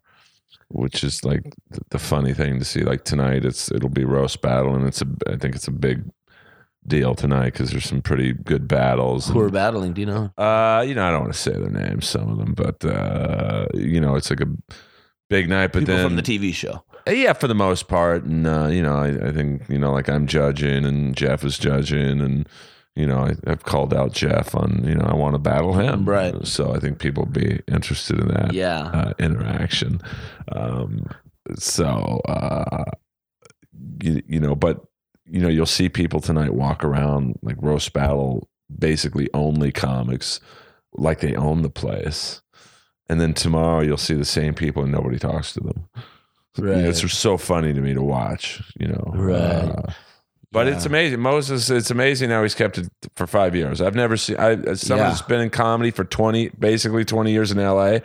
which is like th- the funny thing to see. Like tonight, it's it'll be roast battle, and it's a. I think it's a big deal tonight because there's some pretty good battles. Who are battling? Do you know? Uh, you know, I don't want to say their names, some of them, but uh, you know, it's like a big night. But People then, from the TV show. Yeah, for the most part, and uh, you know, I, I think you know, like I'm judging, and Jeff is judging, and you know, I, I've called out Jeff on, you know, I want to battle him, Right. So I think people be interested in that Yeah. uh, interaction. Um, so uh, you, you know, but you know, you'll see people tonight walk around like roast battle, basically only comics, like they own the place. And then tomorrow you'll see the same people and nobody talks to them. Know, it's so funny to me to watch. You know, Right. Uh, but it's amazing, Moses. It's amazing how he's kept it for five years. I've never seen. I, someone Yeah. that's been in comedy for twenty, basically twenty years in L.A.,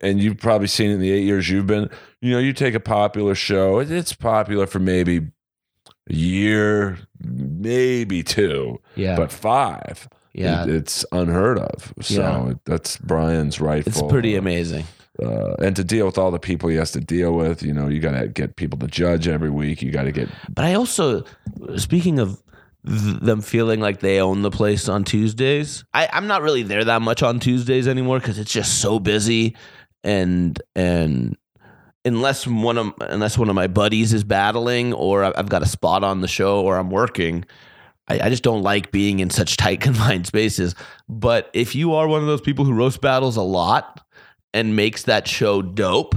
and you've probably seen it in the eight years you've been. You know, you take a popular show. It's popular for maybe a year, maybe two, Yeah. but five. yeah. it- it's unheard of. So Yeah. that's Brian's rightful. it's pretty amazing. Uh, and to deal with all the people he has to deal with, you know, you got to get people to judge every week. You got to get But I also, speaking of th- them feeling like they own the place on Tuesdays, I, I'm not really there that much on Tuesdays anymore because it's just so busy, and and unless one of unless one of my buddies is battling or I've got a spot on the show or I'm working. I just don't like being in such tight confined spaces. But if you are one of those people who roast battles a lot and makes that show dope,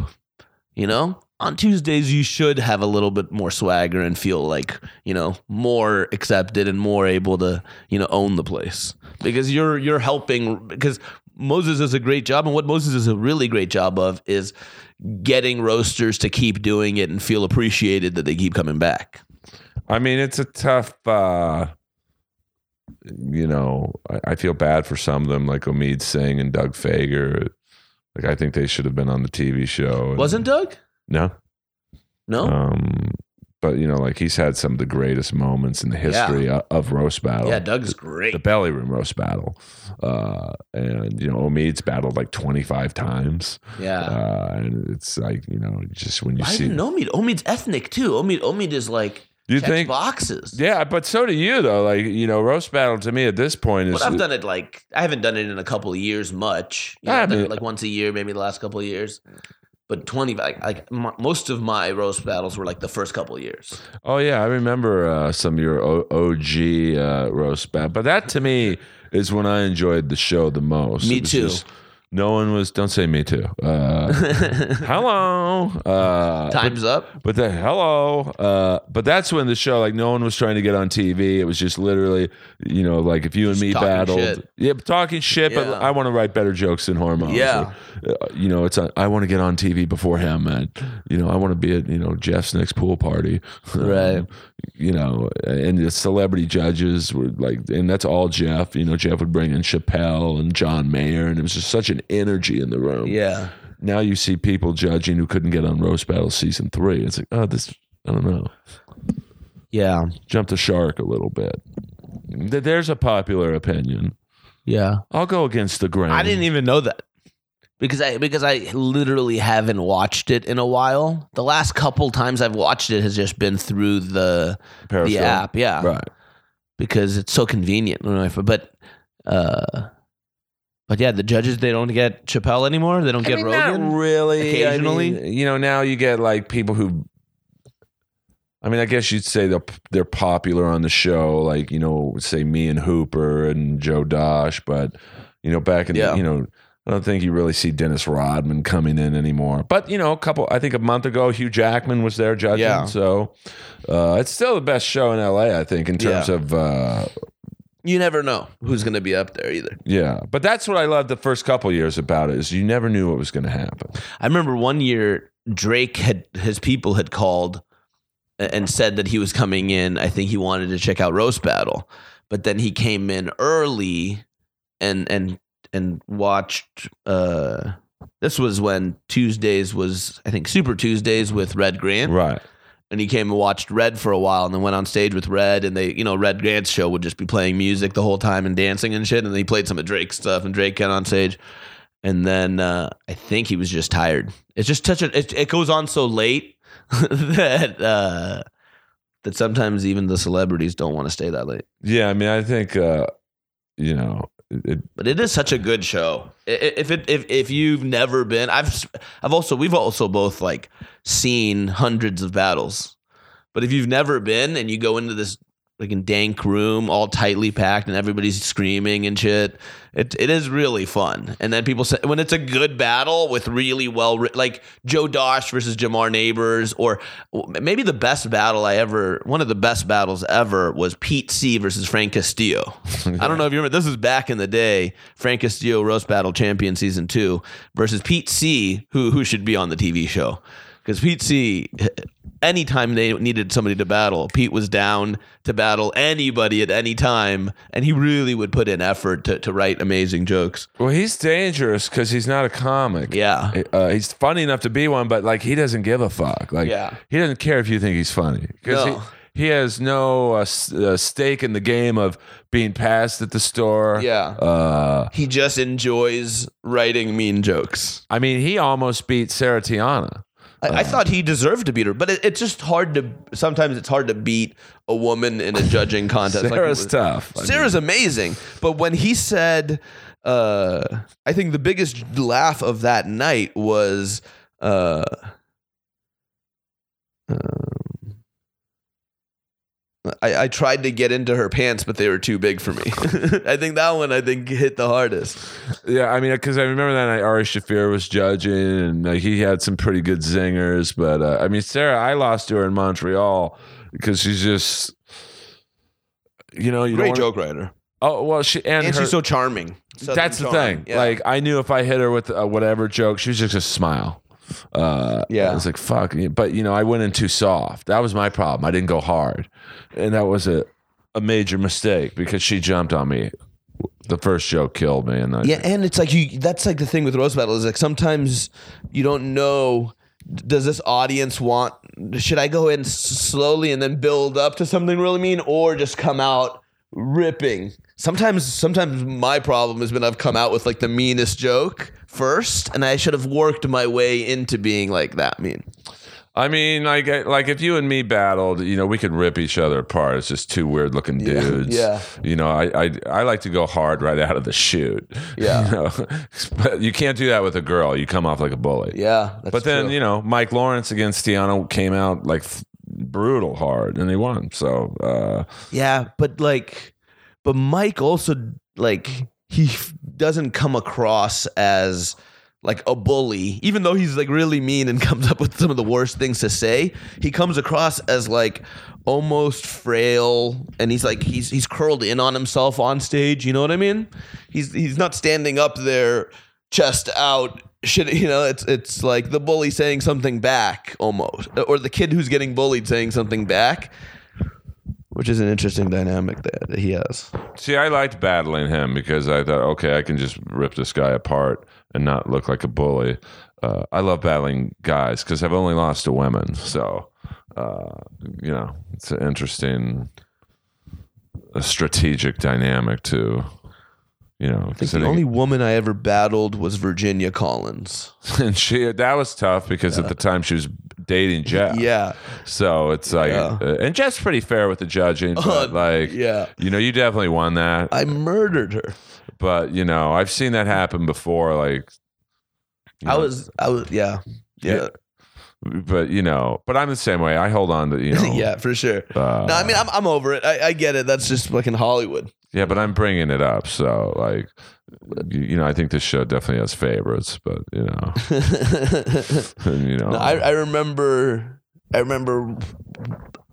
you know, on Tuesdays you should have a little bit more swagger and feel like, you know, more accepted and more able to, you know, own the place. Because you're you're helping because Moses does a great job and what Moses does a really great job of is getting roasters to keep doing it and feel appreciated that they keep coming back. I mean, it's a tough. uh You know, I, I feel bad for some of them, like Omid Singh and Doug Fager. Like, I think they should have been on the TV show. and- Wasn't Doug? no, No? um, but you know, like he's had some of the greatest moments in the history of, of roast battle. Yeah, Doug's great. the belly room roast battle, uh, and you know, Omid's battled like twenty five times, yeah. uh, and it's like you know, just when you I see, didn't know Omid. Omid's ethnic too. Omid Omid is like you checks think, boxes. yeah, but so do you though. Like you know, roast battle to me at this point is But I've done it like I haven't done it in a couple of years much. You know, I mean- it like once a year, maybe the last couple of years. But twenty, like, like m most of my roast battles were like the first couple of years. Oh yeah, I remember uh, some of your o- OG uh, roast battle, but that to me is when I enjoyed the show the most. Me too. No one was. Don't say me too. Uh, hello. Uh, Time's up. But the hello, uh, but that's when the show like no one was trying to get on TV. It was just literally, you know, like if you and Just me talking battled, shit. yeah, talking shit. But I want to write better jokes than hormones. Yeah. Or, uh, you know, it's a, I want to get on TV before him, man. You know, I want to be at you know Jeff's next pool party, Right. You know, and the celebrity judges were like, and that's all Jeff. You know, Jeff would bring in Chappelle and John Mayer, and it was just such an energy in the room Yeah. now you see people judging who couldn't get on roast battle season three. It's like, oh, this I don't know, Yeah. jump the shark a little bit. There's a popular opinion. Yeah. I'll go against the grain. I didn't even know that. Because I because I literally haven't watched it in a while. The last couple times I've watched it has just been through the Periscope. the app, yeah. Right. Because it's so convenient. But uh but yeah, the judges they don't get Chappelle anymore. They don't I get mean, Rogan. Not really. I Occasionally? mean, you know, now you get like people who. I mean, I guess you'd say they're they're popular on the show, like you know, say me and Hooper and Joe Dosh, but you know, back in Yeah. the, you know, I don't think you really see Dennis Rodman coming in anymore. But you know, a couple, I think a month ago, Hugh Jackman was there judging, Yeah. so uh, it's still the best show in LA, I think, in terms Yeah. of uh, you never know who's going to be up there either. yeah. But that's what I loved the first couple years about it is you never knew what was going to happen. I remember one year Drake had his people had called and said that he was coming in. I think he wanted to check out roast battle, but then he came in early and and and watched. Uh, this was when Tuesdays was I think Super Tuesdays with Red Grant, Right. and he came and watched Red for a while, and then went on stage with Red, and they you know Red Grant's show would just be playing music the whole time and dancing and shit, and he played some of Drake's stuff, and Drake got on stage. And then uh, I think he was just tired. It's just such a. It, it goes on so late that uh, that sometimes even the celebrities don't want to stay that late. Yeah. I mean, I think, uh, you know, it, But it is such a good show. If it if if you've never been, I've I've also we've also both like seen hundreds of battles. But if you've never been and you go into this like in dank room, all tightly packed, and everybody's screaming and shit, it it is really fun. And then people say when it's a good battle with really well like Joe Dosh versus Jamar Neighbors, or maybe the best battle I ever, one of the best battles ever was Pete C versus Frank Castillo. I don't know if you remember. This is back in the day. Frank Castillo roast battle champion season two versus Pete C, who who should be on the TV show because Pete C. Anytime they needed somebody to battle, Pete was down to battle anybody at any time, and he really would put in effort to, to write amazing jokes. well, he's dangerous because he's not a comic. Yeah, Uh, he's funny enough to be one, but like he doesn't give a fuck. Like Yeah. he doesn't care if you think he's funny because No. he, he has no uh, uh, stake in the game of being passed at the store. Yeah. Uh, he just enjoys writing mean jokes. I mean, he almost beat Sarah Tiana. I, I thought he deserved to beat her, but it, it's just hard to. Sometimes it's hard to beat a woman in a judging contest. like Sarah's it was- tough. I mean, Sarah's amazing, but when he said, uh, I think the biggest laugh of that night was, uh, um, I, I tried to get into her pants, but they were too big for me. I think that one I think hit the hardest. Yeah, I mean, because I remember that night Ari Shaffir was judging, and like, he had some pretty good zingers. But uh, I mean, Sarah, I lost to her in Montreal because she's just, you know, you Great don't. joke writer, Oh well, she and, and her, she's so charming. Southern that's the charm. thing. Yeah. Like I knew if I hit her with uh, whatever joke, she was just a smile. Uh, Yeah. I was like, fuck. But you know, I went in too soft. That was my problem. I didn't go hard, and that was a a major mistake because she jumped on me. The first joke killed me, and I, Yeah, and it's like you. That's like the thing with roast battle is like sometimes you don't know. Does this audience want should I go in slowly and then build up to something really mean, or just come out ripping? Sometimes, sometimes my problem has been I've come out with like the meanest joke first, and I should have worked my way into being like that mean. I mean, like, like if you and me battled, you know, we could rip each other apart. It's just two weird looking dudes. yeah. You know, I, I I like to go hard right out of the shoot. Yeah. You know, but you can't do that with a girl. You come off like a bully. Yeah, that's But then true. you know, Mike Lawrence against Tiana came out like brutal hard, and they won. So uh, Yeah, but like, but Mike also like he doesn't come across as like a bully, even though he's like really mean and comes up with some of the worst things to say. He comes across as like almost frail, and he's like he's he's curled in on himself on stage. You know what I mean? He's he's not standing up there, chest out. Shit, you know, it's it's like the bully saying something back almost, or the kid who's getting bullied saying something back which is an interesting dynamic that, that he has. see, I liked battling him because I thought, okay, I can just rip this guy apart and not look like a bully. Uh, I love battling guys because I've only lost to women, so uh, you know it's an interesting, a strategic dynamic too. You know, I think the I think- only woman I ever battled was Virginia Collins. and she that was tough because at the time she was dating Jeff. Yeah, So it's like, Yeah. uh, and Jeff's pretty fair with the judging, but Uh, like, yeah. you know, you definitely won that. I murdered her. but you know, I've seen that happen before. Like, I know, was, I was, yeah, yeah, but you know, but I'm the same way. I hold on to you know, yeah, for sure. uh, no, I mean, I'm, I'm over it. I, I get it. That's just fucking Hollywood. Yeah, but I'm bringing it up. So like, you, know, I think this show definitely has favorites, but you know, and, you know, No, I, I remember I remember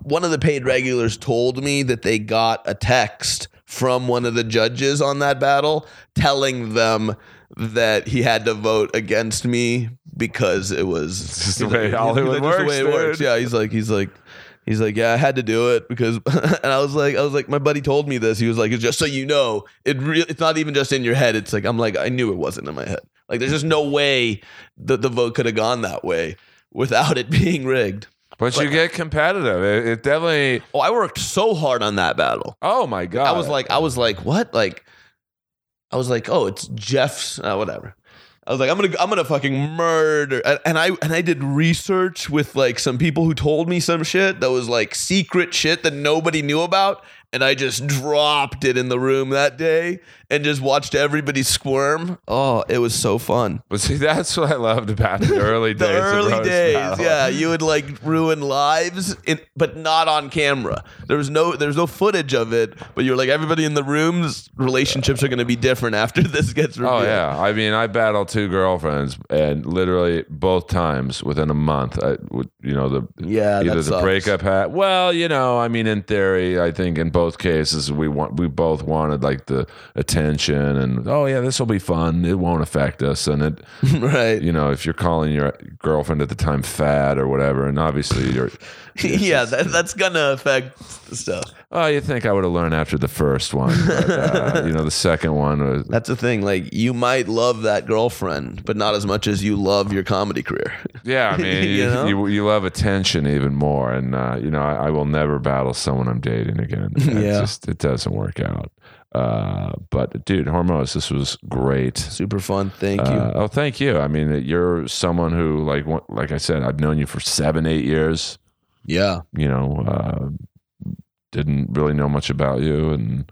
one of the paid regulars told me that they got a text from one of the judges on that battle telling them that he had to vote against me because it was It's just the way Hollywood like, "Just the way it works." Yeah, he's like he's like he's like yeah, I had to do it because and I was like I was like my buddy told me this. He was like it's just so you know, it re- it's not even just in your head. It's like I'm like I knew it wasn't in my head. Like there's just no way that the vote could have gone that way without it being rigged. but you get competitive. It, it definitely. Oh, I worked so hard on that battle. Oh my god! I was like, I was like, what? Like, I was like, oh, it's Jeff's, uh, whatever. I was like, I'm gonna, I'm gonna fucking murder, and, and I, and I did research with like some people who told me some shit that was like secret shit that nobody knew about, and I just dropped it in the room that day and just watched everybody squirm. Oh, it was so fun. But see, that's what I loved about the early The days. early days, battle. yeah, you would like ruin lives, in, but not on camera. There was no, there's no footage of it, but you're like everybody in the rooms, relationships are going to be different after this gets oh, revealed. Oh yeah, I mean, I battled two girlfriends, and literally both times within a month, I would, you know, the Yeah, either the sucks. breakup had. Well, you know, I mean, in theory, I think in both cases we want we both wanted like the attention, and oh yeah, this will be fun. It won't affect us, and it, right. you know, if you're calling your girlfriend at the time fat or whatever, and obviously you're, yeah, that, that's gonna affect the stuff. oh, you think I would have learned after the first one, but, uh, you know, the second one was That's the thing. Like, you might love that girlfriend, but not as much as you love your comedy career. Yeah, I mean, You you, know? you, you love attention even more, and uh, you know, I, I will never battle someone I'm dating again. It Yeah. just it doesn't work out. Uh, but dude, Hormoz, this was great. Super fun. Thank you. Uh, oh, thank you. I mean, you're someone who, like, like I said, I've known you for seven, eight years. yeah. You know, uh, didn't really know much about you, and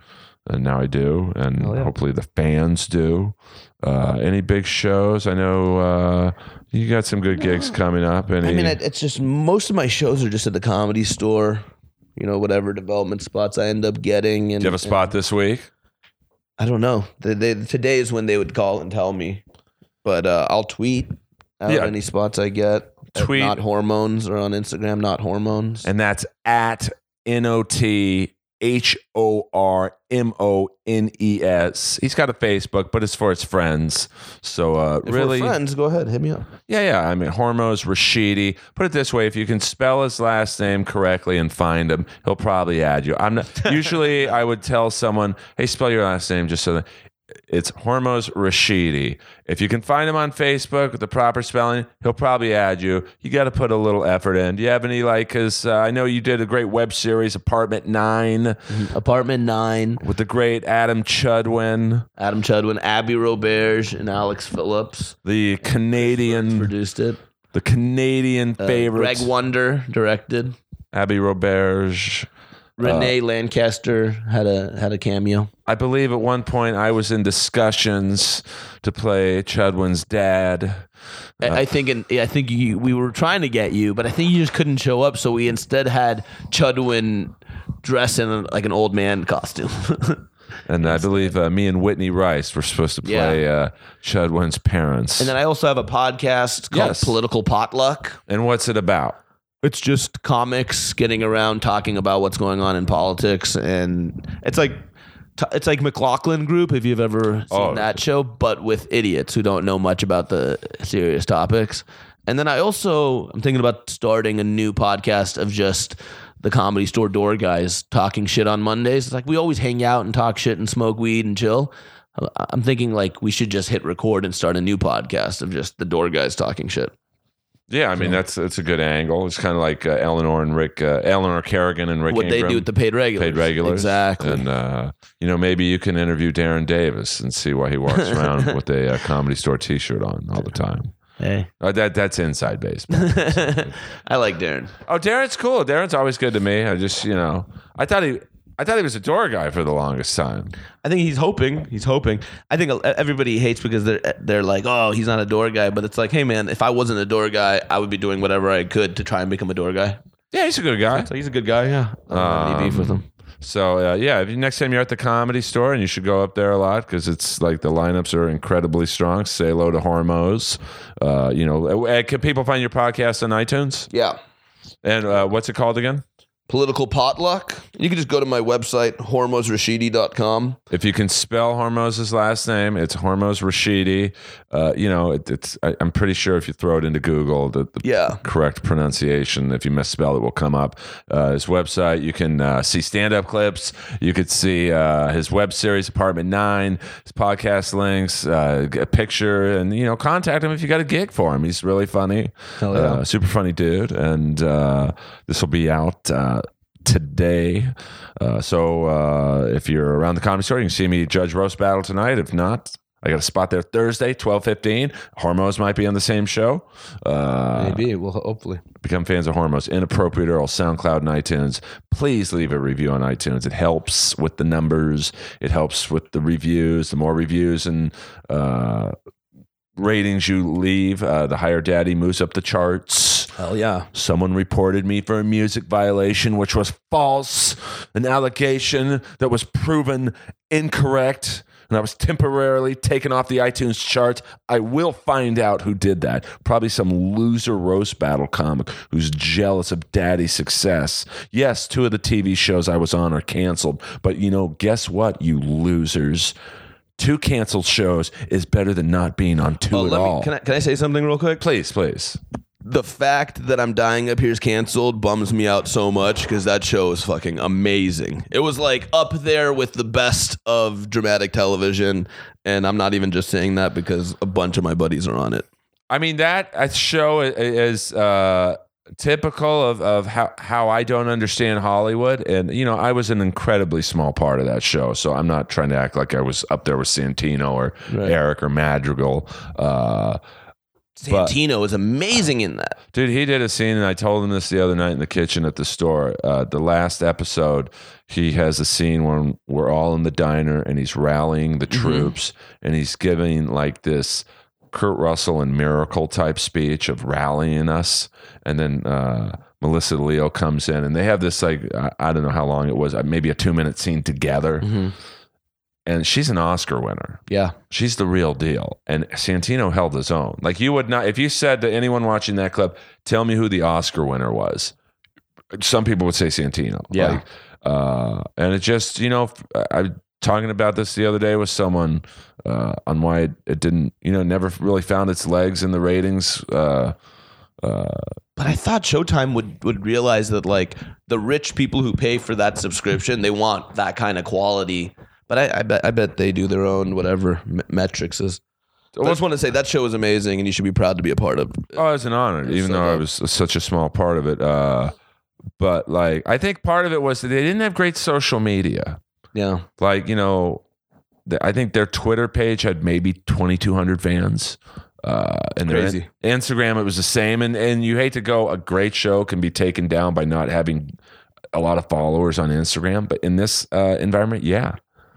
and now I do, and yeah. hopefully the fans do. Uh, any big shows? I know uh, you got some good gigs coming up. Any? I mean, it's just most of my shows are just at the comedy store. You know, whatever development spots I end up getting. And Do you have a spot this week? I don't know. They, they, today is when they would call and tell me, but uh, I'll tweet out Yeah. any spots I get. Tweet. not hormones or on Instagram. Not hormones. And that's at N O T H O R M O N E S. He's got a Facebook, but it's for his friends. So uh, if really, friends, go ahead, hit me up. yeah, yeah. I mean, Hormoz Rashidi. Put it this way: if you can spell his last name correctly and find him, he'll probably add you. I'm not. usually, I would tell someone, "Hey, spell your last name," just so that It's Hormoz Rashidi. If you can find him on Facebook with the proper spelling, he'll probably add you. You got to put a little effort in. Do you have any like? Because uh, I know you did a great web series, Apartment Nine, Apartment Nine, with the great Adam Chudwin, Adam Chudwin, Abby Roberge, and Alex Phillips the Canadian, produced it. the Canadian Uh, favorite, Greg Wonder directed. Abby Roberge. Renee Lancaster had a had a cameo. I believe at one point I was in discussions to play Chudwin's dad. I, I think in, I think you, we were trying to get you, but I think you just couldn't show up. So we instead had Chudwin dress in like an old man costume. And I believe uh, me and Whitney Rice were supposed to play uh, Chudwin's parents. and then I also have a podcast called Yes. Political Potluck. and what's it about? It's just comics getting around talking about what's going on in politics, and it's like it's like McLaughlin Group if you've ever seen Oh. that show, but with idiots who don't know much about the serious topics. And then I also I'm thinking about starting a new podcast of just the comedy store door guys talking shit on Mondays. It's like we always hang out and talk shit and smoke weed and chill. I'm thinking like we should just hit record and start a new podcast of just the door guys talking shit. Yeah, I mean that's that's a good angle. It's kind of like uh, Eleanor and Rick, uh, Eleanor Kerrigan and Rick. what they do with the paid regulars. paid regulars, Exactly. And uh, you know, maybe you can interview Darren Davis and see why he walks around with a uh, comedy store T-shirt on all the time. hey. Uh, that that's inside baseball. I like Darren. oh, Darren's cool. Darren's always good to me. I just you know, I thought he. I thought he was a door guy for the longest time. I think he's hoping. He's hoping. I think everybody hates because they're they're like, oh, he's not a door guy. But it's like, hey, man, if I wasn't a door guy, I would be doing whatever I could to try and become a door guy. Yeah, he's a good guy. So he's a good guy. Yeah. I don't have any beef with Um, him. So uh, yeah, if you, next time you're at the comedy store, and you should go up there a lot because it's like the lineups are incredibly strong. Say hello to Hormoz. Uh, you know, uh, can people find your podcast on iTunes? Yeah. And uh, what's it called again? Political potluck. You can just go to my website, hormozrashidi.com. If you can spell Hormoz's last name, it's Hormoz Rashidi. Uh, you know, it, it's I, I'm pretty sure if you throw it into Google, the, the Yeah. correct pronunciation. If you misspell it, will come up. Uh, his website, you can uh, see stand-up clips. You could see uh, his web series, Apartment Nine, his podcast links, uh, a picture, and you know, contact him if you got a gig for him. He's really funny, Hell yeah. uh, super funny dude, and uh, this will be out. Uh, Today, uh, so uh, if you're around the comedy store, you can see me judge roast battle tonight. If not, I got a spot there Thursday, twelve fifteen. Hormoz might be on the same show. Uh, Maybe. Well, hopefully. become fans of Hormoz. Inappropriate Earl, SoundCloud, and iTunes. Please leave a review on iTunes. It helps with the numbers. It helps with the reviews. The more reviews and uh, ratings you leave, uh, the higher Daddy moves up the charts. Hell yeah. Someone reported me for a music violation, which was false, an allegation that was proven incorrect, and I was temporarily taken off the iTunes charts. I will find out who did that. Probably some loser roast battle comic who's jealous of daddy's success. Yes, two of the TV shows I was on are canceled, but you know, guess what, you losers? Two canceled shows is better than not being on two Oh, at let all. me, can I can I say something real quick? please, please. the fact that I'm dying up here is canceled bums me out so much because that show is fucking amazing. It was like up there with the best of dramatic television, and I'm not even just saying that because a bunch of my buddies are on it. I mean that uh, show is uh, typical of, of how, how I don't understand Hollywood, and you know I was an incredibly small part of that show, so I'm not trying to act like I was up there with Santino or Right. Eric or Madrigal. Uh, But- Santino is amazing in that. Dude, he did a scene, and I told him this the other night in the kitchen at the store. Uh, the last episode, he has a scene where we're all in the diner, and he's rallying the troops, and he's giving like this Kurt Russell and Miracle type speech of rallying us, and then uh, Melissa Leo comes in, and they have this like I, I don't know how long it was, uh, maybe a two minute scene together, and she's an Oscar winner. Yeah. She's the real deal. And Santino held his own. Like you would not, if you said to anyone watching that clip, tell me who the Oscar winner was, some people would say Santino. Yeah. Like, uh, and it just, you know, I talking about this the other day with someone uh, on why it, it didn't, you know, never really found its legs in the ratings. Uh, But I thought Showtime would would realize that like the rich people who pay for that subscription, they want that kind of quality But I, I bet I bet they do their own whatever m- metrics is. I just want to say that show was amazing, and you should be proud to be a part of. Oh, it's an honor, even so though I was such a small part of it. Uh, but like, I think part of it was that they didn't have great social media. Yeah, Like, you know, I think their Twitter page had maybe 2,200 fans. Uh, and their Crazy. Instagram, it was the same. And and you hate to go, a great show can be taken down by not having a lot of followers on Instagram. But in this uh, environment, yeah,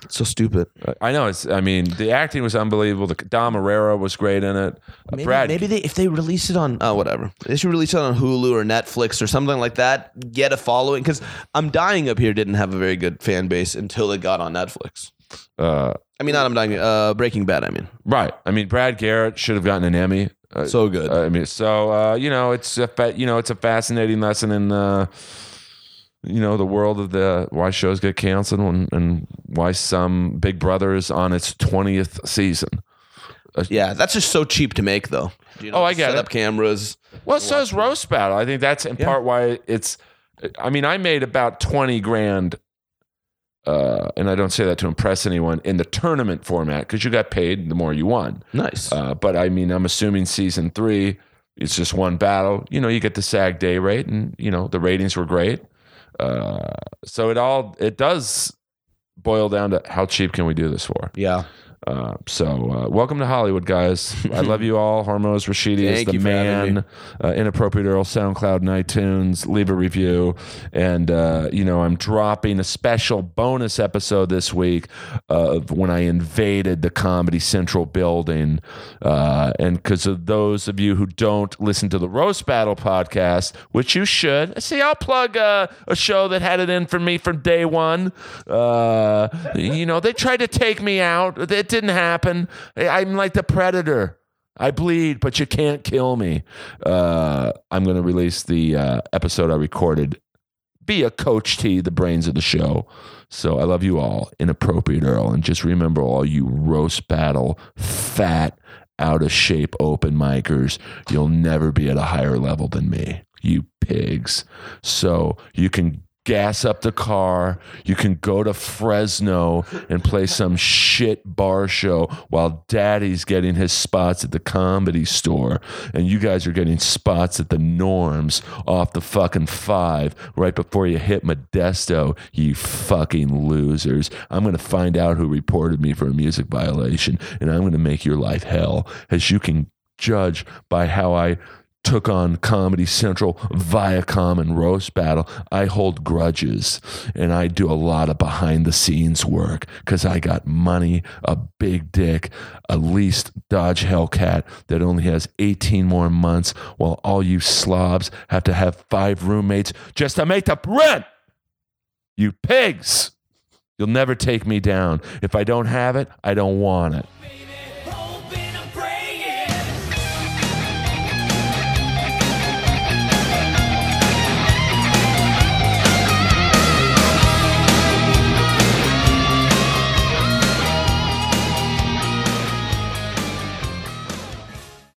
so stupid. I know. It's. I mean, the acting was unbelievable. The Dom Irrera was great in it. Uh, Maybe, Brad, maybe they if they release it on oh whatever they should release it on Hulu or Netflix or something like that. Get a following because I'm dying up here didn't have a very good fan base until it got on Netflix. uh, I mean, not I'm dying. Uh, Breaking Bad. I mean, right. I mean, Brad Garrett should have gotten an Emmy. Uh, so good. I mean, so uh, you know, it's a fa- you know, it's a fascinating lesson in uh, you know the world of the why shows get canceled and, and why some Big Brother is on its twentieth season. yeah, that's just so cheap to make though. You Oh, I get set it. up cameras. Well, so is roast battle. I think that's in Yeah. part why it's. I mean, I made about twenty grand, uh, and I don't say that to impress anyone in the tournament format because you got paid the more you won. Nice. Uh, but I mean, I'm assuming season three, it's just one battle. You know, you get the SAG day rate, and you know the ratings were great. Uh, so it all it does boil down to how cheap can we do this for? yeah. Uh, so uh, welcome to Hollywood, guys. I love you all. Hormoz Rashidi is the you for having man. Uh, Inappropriate Earl, SoundCloud, and iTunes. Leave a review. And uh, you know, I'm dropping a special bonus episode this week of when I invaded the Comedy Central building. Uh, and because of those of you who don't listen to the Roast Battle podcast, which you should, see, I'll plug uh, a show that had it in for me from day one. Uh, you know, they tried to take me out. It didn't happen. I'm like the predator. I bleed, but you can't kill me. Uh, I'm going to release the uh, episode I recorded Be a Coach T, the brains of the show. So I love you all, inappropriate Earl, and just remember all you roast battle, fat, out of shape open micers. You'll never be at a higher level than me, you pigs. So you can gas up the car. You can go to Fresno and play some shit bar show while daddy's getting his spots at the comedy store. And you guys are getting spots at the norms off the fucking five right before you hit Modesto, you fucking losers. I'm going to find out who reported me for a music violation and I'm going to make your life hell as you can judge by how I took on Comedy Central, Viacom, and Roast Battle, I hold grudges and I do a lot of behind the scenes work because I got money, a big dick, a leased Dodge Hellcat that only has 18 more months while all you slobs have to have five roommates just to make the rent. You pigs. You'll never take me down. If I don't have it, I don't want it.